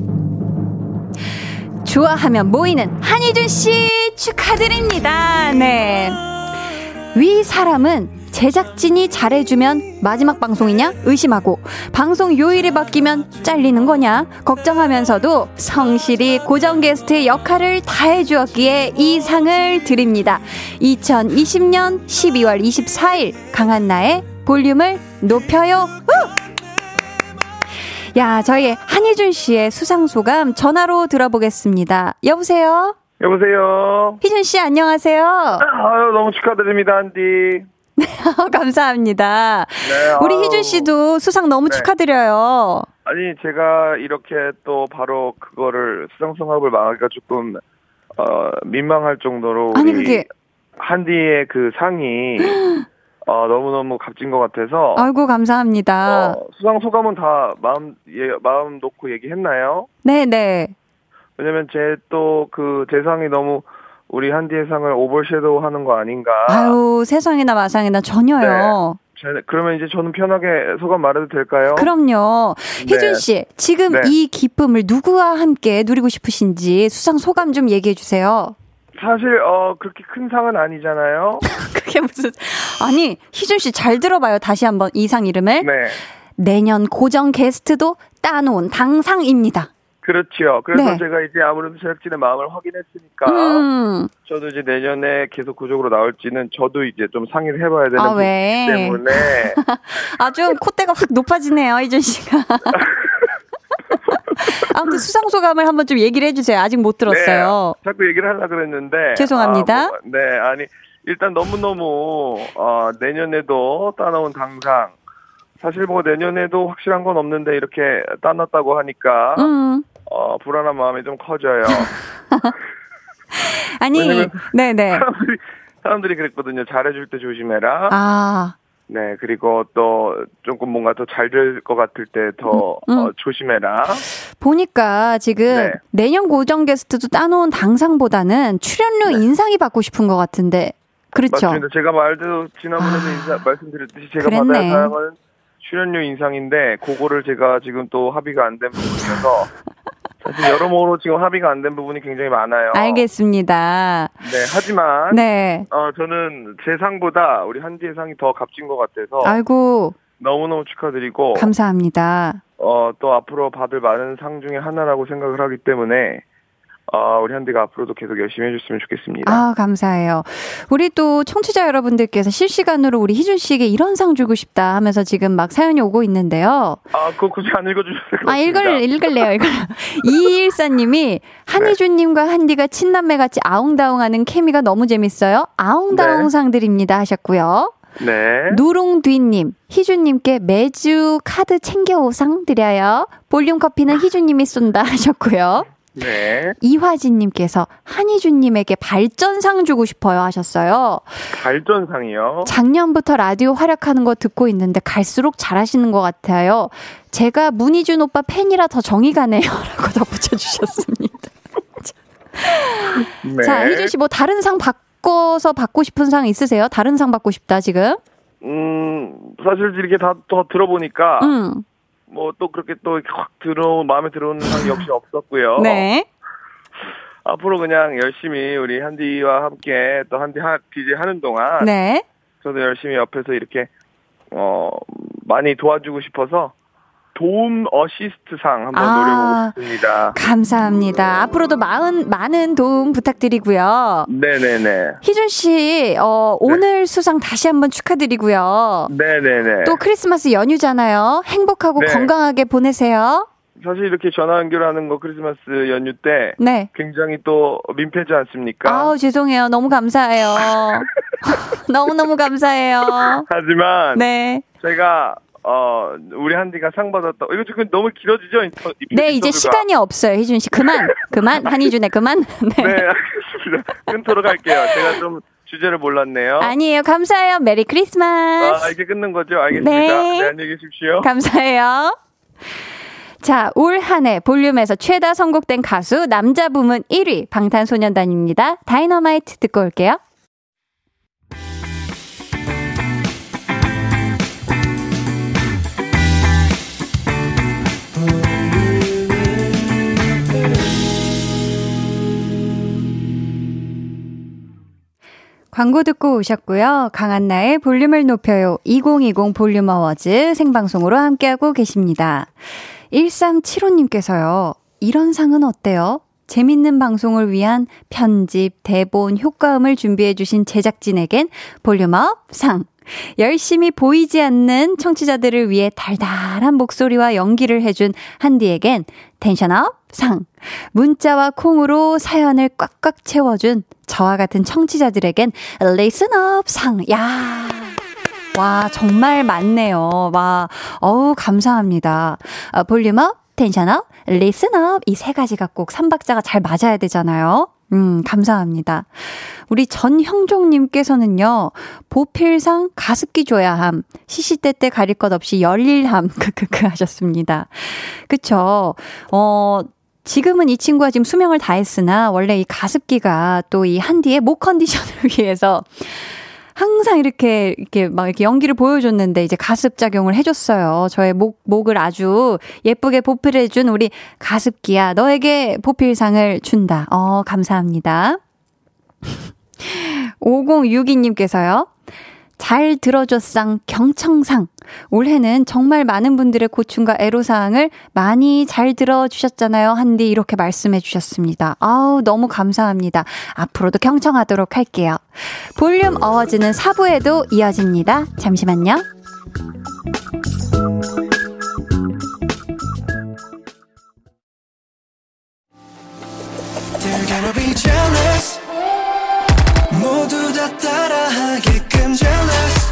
좋아하면 모이는 한희준 씨 축하드립니다. 네. 위 사람은 제작진이 잘해주면 마지막 방송이냐 의심하고 방송 요일이 바뀌면 잘리는 거냐 걱정하면서도 성실히 고정 게스트의 역할을 다해주었기에 이 상을 드립니다. 2020년 12월 24일 강한나의 볼륨을 높여요. 우! 야, 저희 한희준 씨의 수상 소감 전화로 들어보겠습니다. 여보세요? 여보세요? 희준 씨, 안녕하세요. 아유, 너무 축하드립니다, 한디. [LAUGHS] 감사합니다. 네, 우리 아유. 희준 씨도 수상 너무 네. 축하드려요. 아니, 제가 이렇게 또 바로 그거를 수상 성합을 망하기가 조금, 어, 민망할 정도로. 아니, 그게. 한디의 그 상이 [LAUGHS] 어, 너무너무 값진 것 같아서. 아이고, 감사합니다. 어, 수상 소감은 다 마음, 예, 마음 놓고 얘기했나요? 네네. 네. 왜냐면 제 또 그 대상이 너무 우리 한디의 상을 오버섀도우 하는 거 아닌가. 아유, 세상이나 마상이나 전혀요. 네. 그러면 이제 저는 편하게 소감 말해도 될까요? 그럼요. 네. 혜준 씨, 지금 네. 이 기쁨을 누구와 함께 누리고 싶으신지 수상 소감 좀 얘기해 주세요. 사실 어 그렇게 큰 상은 아니잖아요. [LAUGHS] 그게 무슨 아니 희준 씨 잘 들어봐요. 다시 한번 이상 이름을. 네. 내년 고정 게스트도 따놓은 당상입니다. 그렇죠. 그래서 네. 제가 이제 아무래도 제작진의 마음을 확인했으니까 음. 저도 이제 내년에 계속 구적으로 나올지는 저도 이제 좀 상의를 해봐야 되는 아, 왜? 때문에 [LAUGHS] 아주 콧대가 확 높아지네요, 이준 씨가. [LAUGHS] 아무튼 수상 소감을 한번 좀 얘기를 해주세요. 아직 못 들었어요. 네, 자꾸 얘기를 하려 그랬는데. 죄송합니다. 아, 뭐, 네, 아니 일단 너무 너무 어, 내년에도 따놓은 당상. 사실 뭐 내년에도 확실한 건 없는데 이렇게 따놨다고 하니까 음. 어, 불안한 마음이 좀 커져요. [LAUGHS] 아니, 네네. 사람들이, 사람들이 그랬거든요. 잘해줄 때 조심해라. 아. 네, 그리고 또 조금 뭔가 더 잘 될 것 같을 때더 음, 음. 어, 조심해라. 보니까 지금 네. 내년 고정 게스트도 따놓은 당상보다는 출연료 네. 인상이 받고 싶은 것 같은데 그렇죠. 맞습니다. 제가 말도 지난번에도 아, 인사, 말씀드렸듯이 제가 그랬네. 받아야 사항은 출연료 인상인데 그거를 제가 지금 또 합의가 안 된 부분이어서 [LAUGHS] 사실 여러모로 지금 합의가 안 된 부분이 굉장히 많아요. 알겠습니다. 네, 하지만 네. 어 저는 제 상보다 우리 한지의 상이 더 값진 것 같아서 아이고 너무너무 축하드리고 감사합니다. 어, 또 앞으로 받을 많은 상 중에 하나라고 생각을 하기 때문에 어, 우리 한디가 앞으로도 계속 열심히 해줬으면 좋겠습니다. 아, 감사해요. 우리 또 청취자 여러분들께서 실시간으로 우리 희준 씨에게 이런 상 주고 싶다 하면서 지금 막 사연이 오고 있는데요. 아, 그거 굳이 안 읽어주셔도 아, 읽을, 읽을래요, 이걸. [LAUGHS] 이일사님이 한희준님과 한디가 친남매 같이 아웅다웅 하는 케미가 너무 재밌어요. 아웅다웅 네. 상 드립니다 하셨고요. 네. 누룽뒤님, 희준님께 매주 카드 챙겨오상 드려요. 볼륨 커피는 희준님이 쏜다 하셨고요. 네. 이화진님께서 한희준님에게 발전상 주고 싶어요 하셨어요. 발전상이요. 작년부터 라디오 활약하는 거 듣고 있는데 갈수록 잘하시는 것 같아요. 제가 문희준 오빠 팬이라 더 정이 가네요. [LAUGHS] 라고 덧붙여 주셨습니다. 네. 자, 희준 씨 뭐 다른 상 바꿔서 받고 싶은 상 있으세요? 다른 상 받고 싶다, 지금? 음, 사실 이렇게 다 더 들어보니까 음. 뭐 또 그렇게 또 확 들어 마음에 들어오는 상이 역시 없었고요. [LAUGHS] 네. 앞으로 그냥 열심히 우리 한디와 함께 또 한디 하, DJ 하는 동안 네. 저도 열심히 옆에서 이렇게 어 많이 도와주고 싶어서 도움 어시스트상 한번 아. 노려보고 싶습니다. 감사합니다. 앞으로도 많은, 많은 도움 부탁드리고요. 네네네. 희준 씨, 어, 오늘 수상 다시 한번 축하드리고요. 네네네. 또 크리스마스 연휴잖아요. 행복하고 네. 건강하게 보내세요. 사실 이렇게 전화 연결하는 거 크리스마스 연휴 때 네. 굉장히 또 민폐지 않습니까? 아우, 죄송해요. 너무 감사해요. [LAUGHS] [LAUGHS] 너무너무 감사해요. 하지만 네. 제가 어 우리 한디가 상 받았다. 이거 지금 너무 길어지죠? 인터- 이 네, 이제. 시간이 없어요. 희준 씨. 그만. 그만. [LAUGHS] 한희준의 그만. [LAUGHS] 네. 네, 알겠습니다. 끊도록 할게요. 제가 좀 주제를 몰랐네요. 아니에요. 감사해요. Merry Christmas. 아, 이제 끊는 거죠? 알겠습니다. 네. 네, 안녕히 계십시오. 감사해요. 자, 올 한 해 볼륨에서 최다 선곡된 가수 남자 부문 1위 방탄소년단입니다. 다이너마이트 듣고 올게요. 광고 듣고 오셨고요. 강한나의 볼륨을 높여요. 2020 볼륨 어워즈 생방송으로 함께하고 계십니다. 1375님께서요. 이런 상은 어때요? 재밌는 방송을 위한 편집, 대본, 효과음을 준비해주신 제작진에겐 볼륨업 상. 열심히 보이지 않는 청취자들을 위해 달달한 목소리와 연기를 해준 한디에겐 텐션업 상. 문자와 콩으로 사연을 꽉꽉 채워준 저와 같은 청취자들에겐 listen up 상. 야. 와, 정말 많네요. 와, 어우, 감사합니다. 아, volume up, tension up, listen up. 이 세 가지가 꼭 3박자가 잘 맞아야 되잖아요. 음, 감사합니다. 우리 전형종님께서는요, 보필상 가습기 줘야 함. 시시때때 가릴 것 없이 열일함. [LAUGHS] 크크크 하셨습니다. 그쵸. 어, 지금은 이 친구가 지금 수명을 다했으나, 원래 이 가습기가 또 이 한디의 목 컨디션을 [LAUGHS] 위해서 항상 이렇게, 이렇게 막 이렇게 연기를 보여줬는데 이제 가습 작용을 해줬어요. 저의 목, 목을 아주 예쁘게 보필해준 우리 가습기야. 너에게 보필상을 준다. 어, 감사합니다. [LAUGHS] 5062님께서요. 잘 들어줬상 경청상. 올해는 정말 많은 분들의 고충과 애로사항을 많이 잘 들어주셨잖아요. 한디 이렇게 말씀해 주셨습니다. 아우, 너무 감사합니다. 앞으로도 경청하도록 할게요. 볼륨 어워즈는 4부에도 이어집니다. 잠시만요. 모두 다 따라하게끔 jealous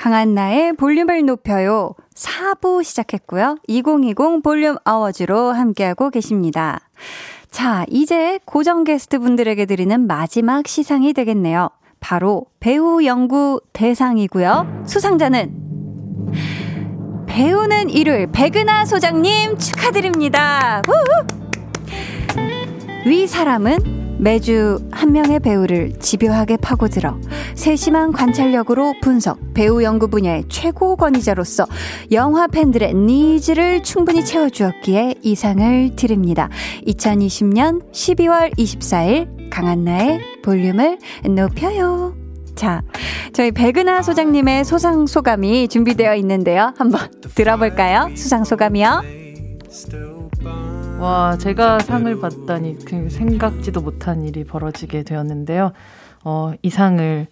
강한 나의 볼륨을 높여요. 4부 시작했고요. 2020 볼륨 어워즈로 함께하고 계십니다. 자, 이제 고정 게스트 분들에게 드리는 마지막 시상이 되겠네요. 바로 배우 연구 대상이고요. 수상자는 배우는 일요일 백은하 소장님 축하드립니다. 우후! 위 사람은 매주 한 명의 배우를 집요하게 파고들어 세심한 관찰력으로 분석, 배우 연구 분야의 최고 권위자로서 영화 팬들의 needs를 충분히 채워주었기에 이 상을 드립니다. 2020년 12월 24일 강한나의 볼륨을 높여요. 자, 저희 백은하 소장님의 소상 소감이 준비되어 있는데요. 한번 들어볼까요? 수상 소감이요. 와, 제가 상을 받다니 그 생각지도 못한 일이 벌어지게 되었는데요. 어, 이 상을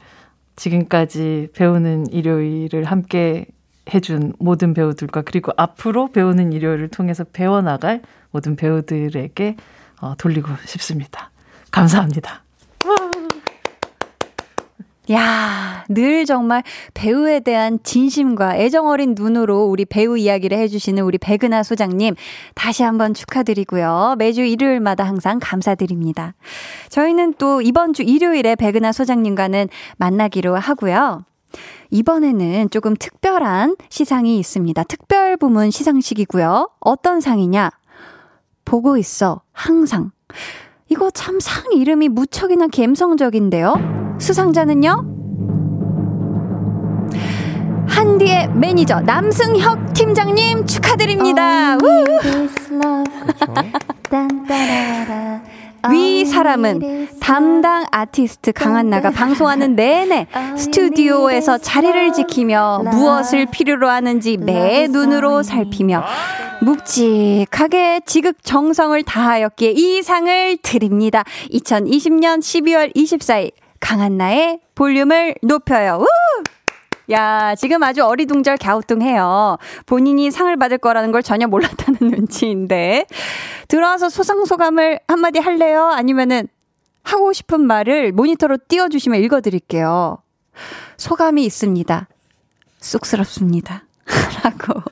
지금까지 배우는 일요일을 함께 해준 모든 배우들과 그리고 앞으로 배우는 일요일을 통해서 배워나갈 모든 배우들에게 어, 돌리고 싶습니다. 감사합니다. 야, 늘 정말 배우에 대한 진심과 애정 어린 눈으로 우리 배우 이야기를 해주시는 우리 백은하 소장님, 다시 한번 축하드리고요. 매주 일요일마다 항상 감사드립니다. 저희는 또 이번 주 일요일에 백은하 소장님과는 만나기로 하고요. 이번에는 조금 특별한 시상이 있습니다. 특별 부문 시상식이고요. 어떤 상이냐? 보고 있어, 항상. 이거 참 상 이름이 무척이나 감성적인데요. 수상자는요? 한디의 매니저 남승혁 팀장님 축하드립니다. 위 사람은 담당 아티스트 강한나가 방송하는 내내 스튜디오에서 자리를 지키며 무엇을 필요로 하는지 매 눈으로 살피며 묵직하게 지극 정성을 다하였기에 이 상을 드립니다. 2020년 12월 24일 강한나의 볼륨을 높여요. 우! 야, 지금 아주 어리둥절 갸우뚱해요. 본인이 상을 받을 거라는 걸 전혀 몰랐다는 [LAUGHS] 눈치인데. 들어와서 소상소감을 한마디 할래요? 아니면은 하고 싶은 말을 모니터로 띄워주시면 읽어드릴게요. 소감이 있습니다. 쑥스럽습니다. [LAUGHS] 라고.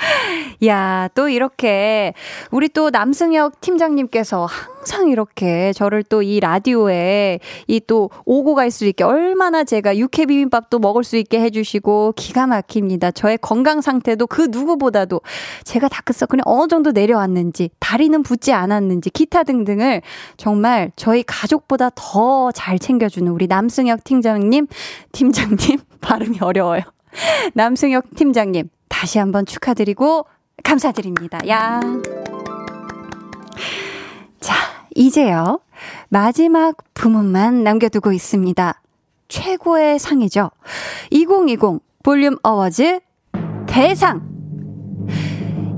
[LAUGHS] 야, 또 이렇게 우리 또 남승혁 팀장님께서 항상 이렇게 저를 또 이 라디오에 이 또 오고 갈 수 있게 얼마나 제가 육회 비빔밥도 먹을 수 있게 해주시고 기가 막힙니다. 저의 건강 상태도 그 누구보다도 제가 다크서클이 어느 정도 내려왔는지 다리는 붓지 않았는지 기타 등등을 정말 저희 가족보다 더 잘 챙겨주는 우리 남승혁 팀장님, 팀장님 [LAUGHS] 발음이 어려워요. [LAUGHS] 남승혁 팀장님 다시 한번 축하드리고 감사드립니다. 야. 자, 이제요. 마지막 부문만 남겨두고 있습니다. 최고의 상이죠. 2020 볼륨 어워즈 대상.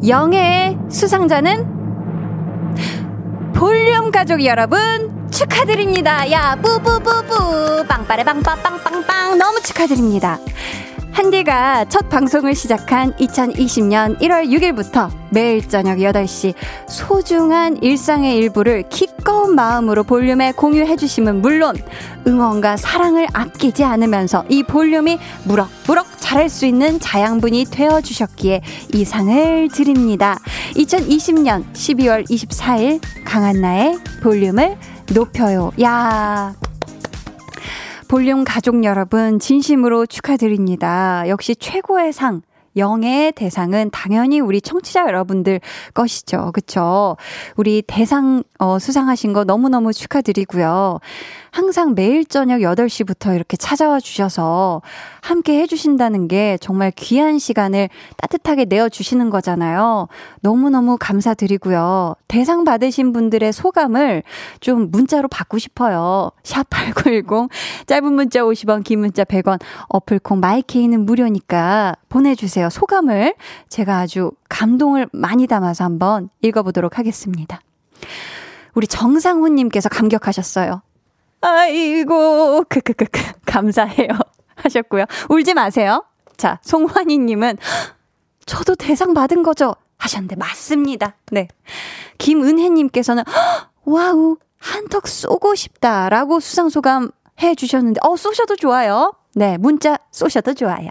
영예의 수상자는 볼륨 가족 여러분 축하드립니다. 야, 뿌뿌뿌뿌. 빵빠레 빵빠빵빵빵. 너무 축하드립니다. 한디가 첫 방송을 시작한 2020년 1월 6일부터 매일 저녁 8시 소중한 일상의 일부를 기꺼운 마음으로 볼륨에 공유해주시면 물론 응원과 사랑을 아끼지 않으면서 이 볼륨이 무럭무럭 잘할 수 있는 자양분이 되어주셨기에 이 상을 드립니다. 2020년 12월 24일 강한나의 볼륨을 높여요. 야. 볼륨 가족 여러분, 진심으로 축하드립니다. 역시 최고의 상, 영예의 대상은 당연히 우리 청취자 여러분들 것이죠. 그쵸? 우리 대상, 어, 수상하신 거 너무너무 축하드리고요. 항상 매일 저녁 8시부터 이렇게 찾아와 주셔서 함께 해주신다는 게 정말 귀한 시간을 따뜻하게 내어주시는 거잖아요. 너무너무 감사드리고요. 대상 받으신 분들의 소감을 좀 문자로 받고 싶어요. 샵8910, 짧은 문자 50원, 긴 문자 100원, 어플콩 마이케이는 무료니까 보내주세요. 소감을 제가 아주 감동을 많이 담아서 한번 읽어보도록 하겠습니다. 우리 정상훈님께서 감격하셨어요. 아이고, 크크크크, 감사해요. [LAUGHS] 하셨고요. 울지 마세요. 자, 송환희님은, [GASPS] 저도 대상 받은 거죠? 하셨는데, 맞습니다. 네. 김은혜님께서는, [GASPS] 와우, 한턱 쏘고 싶다. 라고 수상소감 해 주셨는데, 어, 쏘셔도 좋아요. 네, 문자 쏘셔도 좋아요.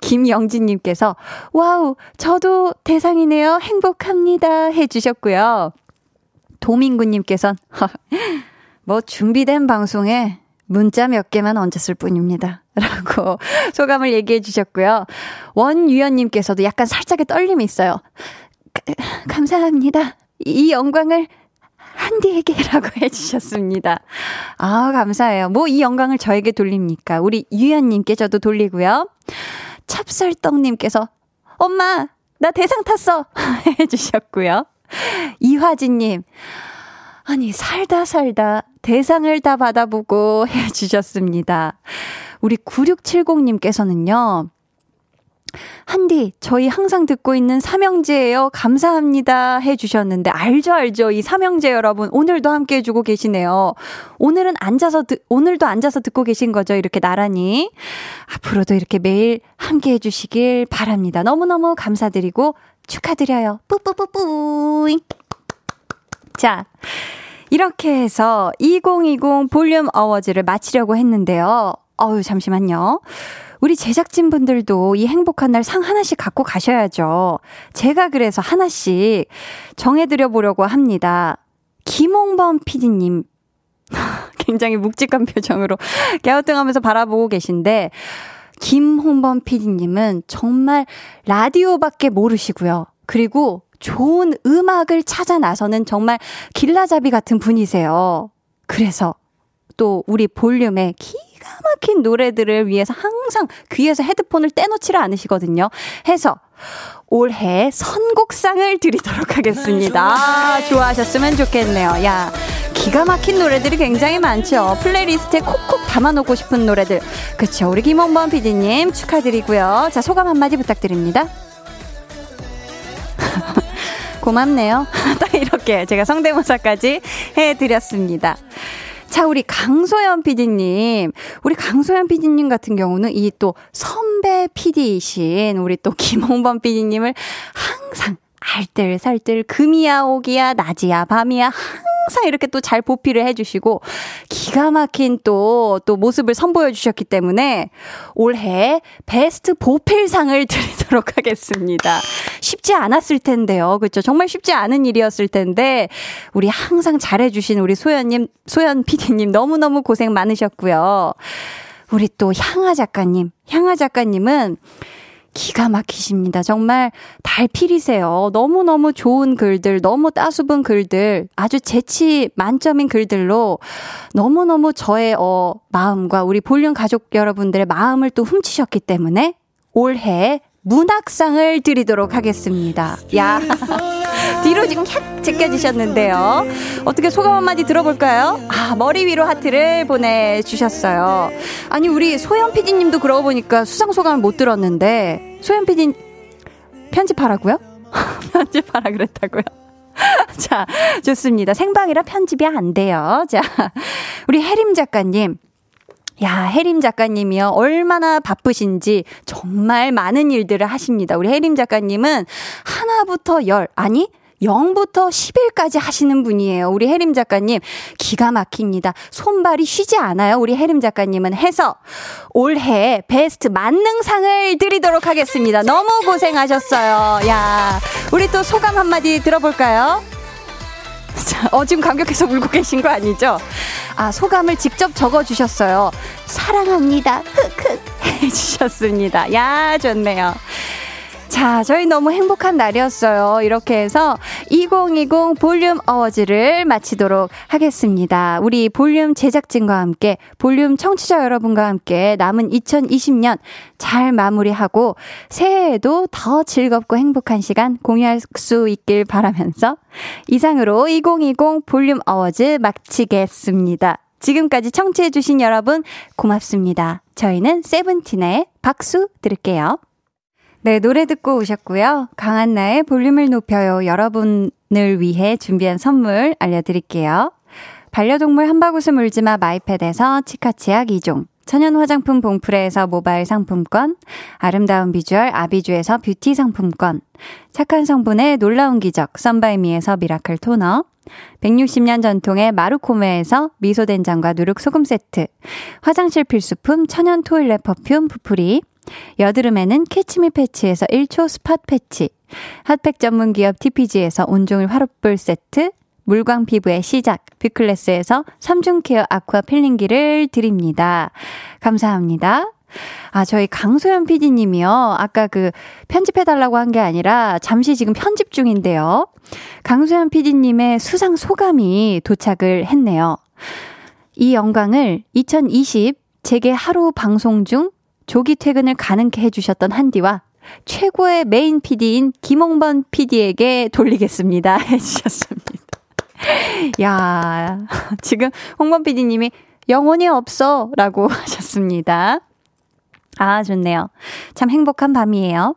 김영진님께서, wow, 저도 대상이네요. 행복합니다. 해주셨고요. 도민구님께서는, [LAUGHS] 뭐, 준비된 방송에 문자 몇 개만 얹었을 뿐입니다. [LAUGHS] 라고 소감을 얘기해 주셨고요. 원유연님께서도 약간 살짝의 떨림이 있어요. 감사합니다. 이 영광을 한디에게라고 [LAUGHS] 해주셨습니다. 아, 감사해요. 뭐 이 영광을 저에게 돌립니까? 우리 유연님께 저도 돌리고요. 찹쌀떡님께서 엄마, 나 대상 탔어! [LAUGHS] 해주셨고요. 이화진님, 아니, 살다 살다 대상을 다 받아보고 [LAUGHS] 해주셨습니다. 우리 9670님께서는요, 한디, 저희 항상 듣고 있는 삼형제예요. 감사합니다. 해주셨는데, 알죠, 알죠. 이 삼형제 여러분, 오늘도 함께 해주고 계시네요. 오늘은 앉아서, 듣, 오늘도 앉아서 듣고 계신 거죠. 이렇게 나란히. 앞으로도 이렇게 매일 함께 해주시길 바랍니다. 너무너무 감사드리고 축하드려요. 뿌뿌뿌뿌. 자, 이렇게 해서 2020 볼륨 어워즈를 마치려고 했는데요. 어유 잠시만요. 우리 제작진 분들도 이 행복한 날 상 하나씩 갖고 가셔야죠. 제가 그래서 하나씩 정해드려 보려고 합니다. 김홍범 PD님. [LAUGHS] 굉장히 묵직한 표정으로 갸우뚱하면서 바라보고 계신데, 김홍범 PD님은 정말 라디오밖에 모르시고요. 그리고 좋은 음악을 찾아 나서는 정말 길라잡이 같은 분이세요. 그래서 또 우리 볼륨에 기가 막힌 노래들을 위해서 항상 귀에서 헤드폰을 떼놓지를 않으시거든요. 해서 올해 선곡상을 드리도록 하겠습니다. 아, 좋아하셨으면 좋겠네요. 야, 기가 막힌 노래들이 굉장히 많죠. playlist에 콕콕 담아놓고 싶은 노래들. 그쵸. 우리 김원범 PD님 축하드리고요. 자, 소감 한마디 부탁드립니다. 고맙네요. [LAUGHS] 딱 이렇게 제가 성대모사까지 해드렸습니다. 자, 우리 강소연 PD님. 우리 강소연 PD님 같은 경우는 이 또 선배 PD이신 우리 또 [LAUGHS] 김홍범 PD님을 항상 알뜰살뜰 금이야 오기야 낮이야 밤이야 항상 이렇게 또 잘 보필을 해주시고 기가 막힌 또, 또 모습을 선보여 주셨기 때문에 올해 베스트 보필상을 [LAUGHS] 드리도록 하겠습니다. 쉽지 않았을 텐데요. 그렇죠. 정말 쉽지 않은 일이었을 텐데 우리 항상 잘해주신 우리 소연님, 소연 PD님 너무 너무 고생 많으셨고요. 우리 또 향아 작가님, 향아 작가님은 기가 막히십니다. 정말 달필이세요. 너무너무 좋은 글들, 너무 따수분 글들, 아주 재치 만점인 글들로 너무너무 저의 어, 마음과 우리 볼륨 가족 여러분들의 마음을 또 훔치셨기 때문에 올해 문학상을 드리도록 하겠습니다. 야. [LAUGHS] 뒤로 지금 샥 제껴지셨는데요. 어떻게 소감 한마디 들어볼까요? 아, 머리 위로 하트를 보내주셨어요. 아니, 우리 소연 PD님도 그러고 보니까 수상 소감을 못 들었는데, 소연 PD 편집하라고요? [LAUGHS] 편집하라 그랬다고요? [LAUGHS] 자, 좋습니다. 생방이라 편집이 안 돼요. 자, 우리 혜림 작가님. 야, 혜림 작가님이요. 얼마나 바쁘신지 정말 많은 일들을 하십니다. 우리 혜림 작가님은 하나부터 열, 아니, 0부터 10일까지 하시는 분이에요. 우리 혜림 작가님. 기가 막힙니다. 손발이 쉬지 않아요. 우리 혜림 작가님은 해서 올해 베스트 만능상을 드리도록 하겠습니다. 너무 고생하셨어요. 야, 우리 또 소감 한마디 들어볼까요? 어, 지금 감격해서 울고 계신 거 아니죠? 아, 소감을 직접 적어주셨어요. 사랑합니다. 흑흑 [LAUGHS] 해주셨습니다. 야, 좋네요. 자, 저희 너무 행복한 날이었어요. 이렇게 해서 2020 볼륨 어워즈를 마치도록 하겠습니다. 우리 볼륨 제작진과 함께, 볼륨 청취자 여러분과 함께 남은 2020년 잘 마무리하고 새해에도 더 즐겁고 행복한 시간 공유할 수 있길 바라면서 이상으로 2020 볼륨 어워즈 마치겠습니다. 지금까지 청취해주신 여러분 고맙습니다. 저희는 세븐틴의 박수 들을게요. 네, 노래 듣고 오셨고요. 강한나의 볼륨을 높여요. 여러분을 위해 준비한 선물 알려드릴게요. 반려동물 한바구스 물지마 마이패드에서 치카치약 2종. 천연 화장품 봉프레에서 모바일 상품권, 아름다운 비주얼 아비주에서 뷰티 상품권, 착한 성분의 놀라운 기적 썬바이미에서 miracle toner, 160년 전통의 마루코메에서 미소된장과 누룩소금 세트, 화장실 필수품 천연 toilet perfume 푸풀이, 여드름에는 캐치미 패치에서 1초 spot patch, 핫팩 전문 기업 TPG에서 온종일 화롯불 세트, 물광 피부의 시작, 뷰클래스에서 3중 care aqua peeling기를 드립니다. 감사합니다. 아, 저희 강소연 PD님이요. 아까 그 편집해달라고 한 게 아니라 잠시 지금 편집 중인데요. 강소연 PD님의 수상 소감이 도착을 했네요. 이 영광을 2020 제게 하루 방송 중 조기 퇴근을 가능케 해주셨던 한디와 최고의 메인 PD인 김홍범 PD에게 돌리겠습니다. [LAUGHS] 해주셨습니다. 야, 지금 홍범 PD님이 영혼이 없어 라고 [LAUGHS] 하셨습니다. 아, 좋네요. 참 행복한 밤이에요.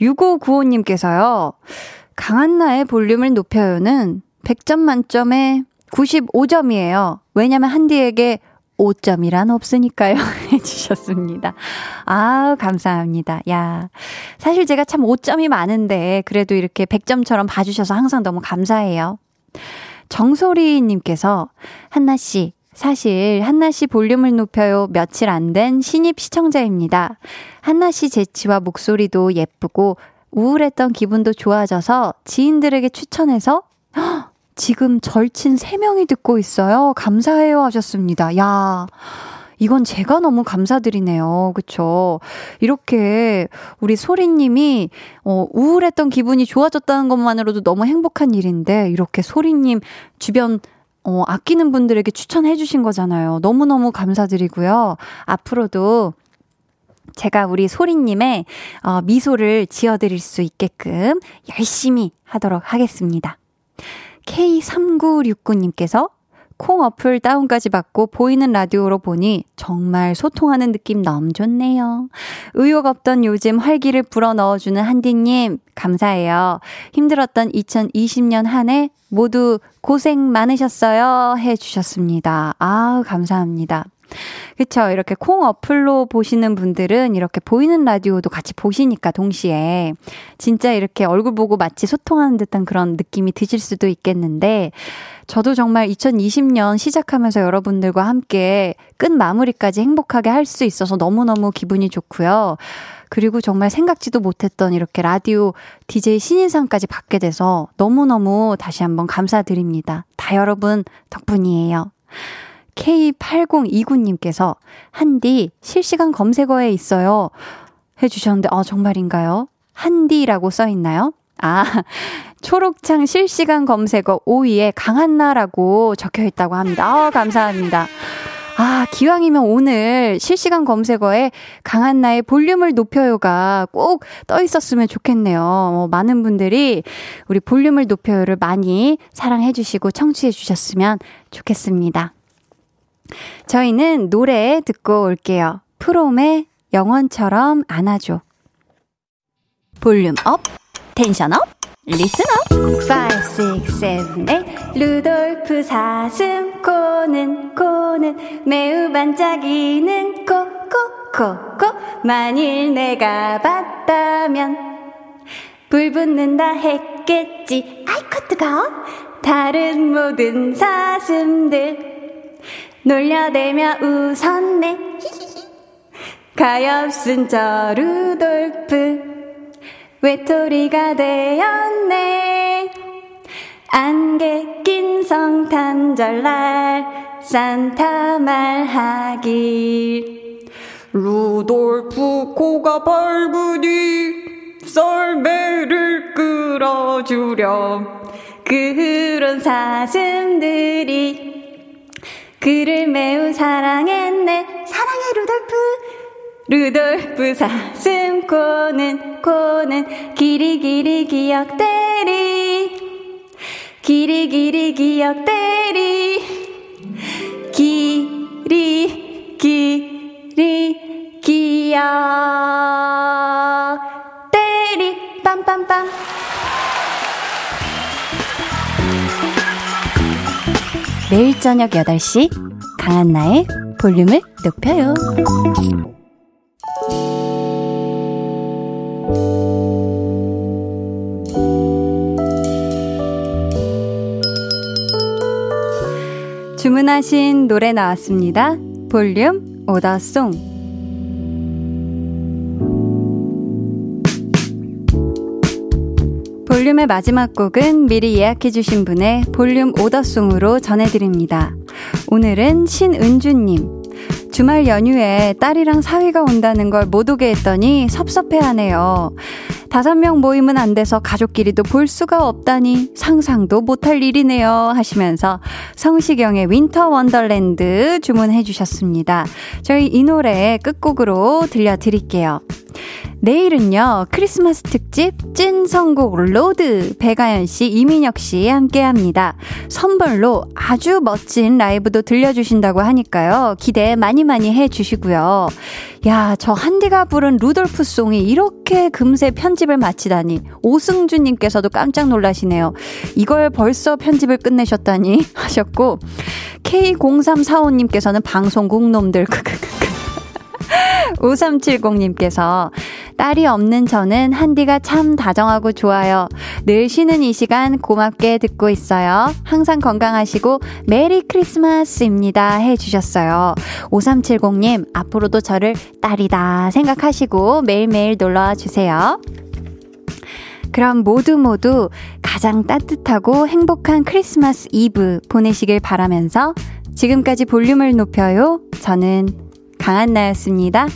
6595님께서요, 강한나의 볼륨을 높여요는 100점 만점에 95점이에요. 왜냐면 한디에게 5점이란 없으니까요. [LAUGHS] 해주셨습니다. 아 감사합니다. 야. 사실 제가 참 5점이 많은데, 그래도 이렇게 100점처럼 봐주셔서 항상 너무 감사해요. 정소리님께서, 한나씨, 사실 한나 씨 볼륨을 높여요 며칠 안 된 신입 시청자입니다. 한나 씨 재치와 목소리도 예쁘고, 우울했던 기분도 좋아져서 지인들에게 추천해서, 헉, 지금 절친 3명이 듣고 있어요. 감사해요 하셨습니다. 야. 이건 제가 너무 감사드리네요. 그쵸? 이렇게 우리 소리님이, 어, 우울했던 기분이 좋아졌다는 것만으로도 너무 행복한 일인데, 이렇게 소리님 주변, 어, 아끼는 분들에게 추천해 주신 거잖아요. 너무너무 감사드리고요. 앞으로도 제가 우리 소리님의 어, 미소를 지어드릴 수 있게끔 열심히 하도록 하겠습니다. K3969님께서 콩 어플 다운까지 받고 보이는 라디오로 보니 정말 소통하는 느낌 너무 좋네요. 의욕 없던 요즘 활기를 불어 넣어주는 한디님, 감사해요. 힘들었던 2020년 한 해 모두 고생 많으셨어요. 해주셨습니다. 아우, 감사합니다. 그쵸. 이렇게 콩 어플로 보시는 분들은 이렇게 보이는 라디오도 같이 보시니까 동시에 진짜 이렇게 얼굴 보고 마치 소통하는 듯한 그런 느낌이 드실 수도 있겠는데 저도 정말 2020년 시작하면서 여러분들과 함께 끝 마무리까지 행복하게 할 수 있어서 너무너무 기분이 좋고요. 그리고 정말 생각지도 못했던 이렇게 라디오 DJ 신인상까지 받게 돼서 너무너무 다시 한번 감사드립니다. 다 여러분 덕분이에요. K8029님께서 한디 실시간 검색어에 있어요. 해주셨는데, 아, 정말인가요? 한디라고 써있나요? 아, [LAUGHS] 초록창 실시간 검색어 5위에 강한나라고 적혀 있다고 합니다. 아, 감사합니다. 아, 기왕이면 오늘 실시간 검색어에 강한나의 볼륨을 높여요가 꼭 떠 있었으면 좋겠네요. 어, 많은 분들이 우리 볼륨을 높여요를 많이 사랑해 주시고 청취해 주셨으면 좋겠습니다. 저희는 노래 듣고 올게요. 프롬의 영원처럼 안아줘. volume up, tension up, listen up. 5, 6, 7, 8 루돌프 사슴 코는 코는 매우 반짝이는 코 코 코 코 만일 내가 봤다면 불 붙는다 했겠지 아이코 뜨거 다른 모든 사슴들 놀려대며 웃었네. 가엾은 저 루돌프 외톨이가 되었네. 안개 낀 성탄절날 산타 말하길 루돌프 코가 밝으니 썰매를 끌어주렴 그런 사슴들이 그를 매우 사랑했네. 사랑해, 루돌프. 루돌프 사슴 코는 코는 길이 길이 기억되리 길이 길이 기억되리 길이 길이 기억 때리 빰빰빰 매일 저녁 8시 강한나의 볼륨을 높여요. 주문하신 노래 나왔습니다. 볼륨 오더송 볼륨의 마지막 곡은 미리 예약해주신 분의 볼륨 order song으로 전해드립니다. 오늘은 신은주님. 주말 연휴에 딸이랑 사위가 온다는 걸 못 오게 했더니 섭섭해하네요. 다섯 명 모임은 안 돼서 가족끼리도 볼 수가 없다니 상상도 못할 일이네요 하시면서 성시경의 Winter Wonderland 주문해 주셨습니다. 저희 이 노래 끝곡으로 들려드릴게요. 내일은요, 크리스마스 특집 찐 선곡 road 백아연 씨, 이민혁 씨 함께 합니다. 선물로 아주 멋진 라이브도 들려주신다고 하니까요. 기대 많이 많이 해 주시고요. 야, 저 한디가 부른 루돌프 song이 이렇게 금세 편집을 마치다니. 오승주님께서도 깜짝 놀라시네요. 이걸 벌써 편집을 끝내셨다니 [LAUGHS] 하셨고, K0345님께서는 방송국 놈들. [LAUGHS] 5370님께서 딸이 없는 저는 한디가 참 다정하고 좋아요. 늘 쉬는 이 시간 고맙게 듣고 있어요. 항상 건강하시고 메리 크리스마스입니다. 해주셨어요. 5370님, 앞으로도 저를 딸이다 생각하시고 매일매일 놀러와 주세요. 그럼 모두 모두 가장 따뜻하고 행복한 크리스마스 이브 보내시길 바라면서 지금까지 볼륨을 높여요. 저는 강한나였습니다.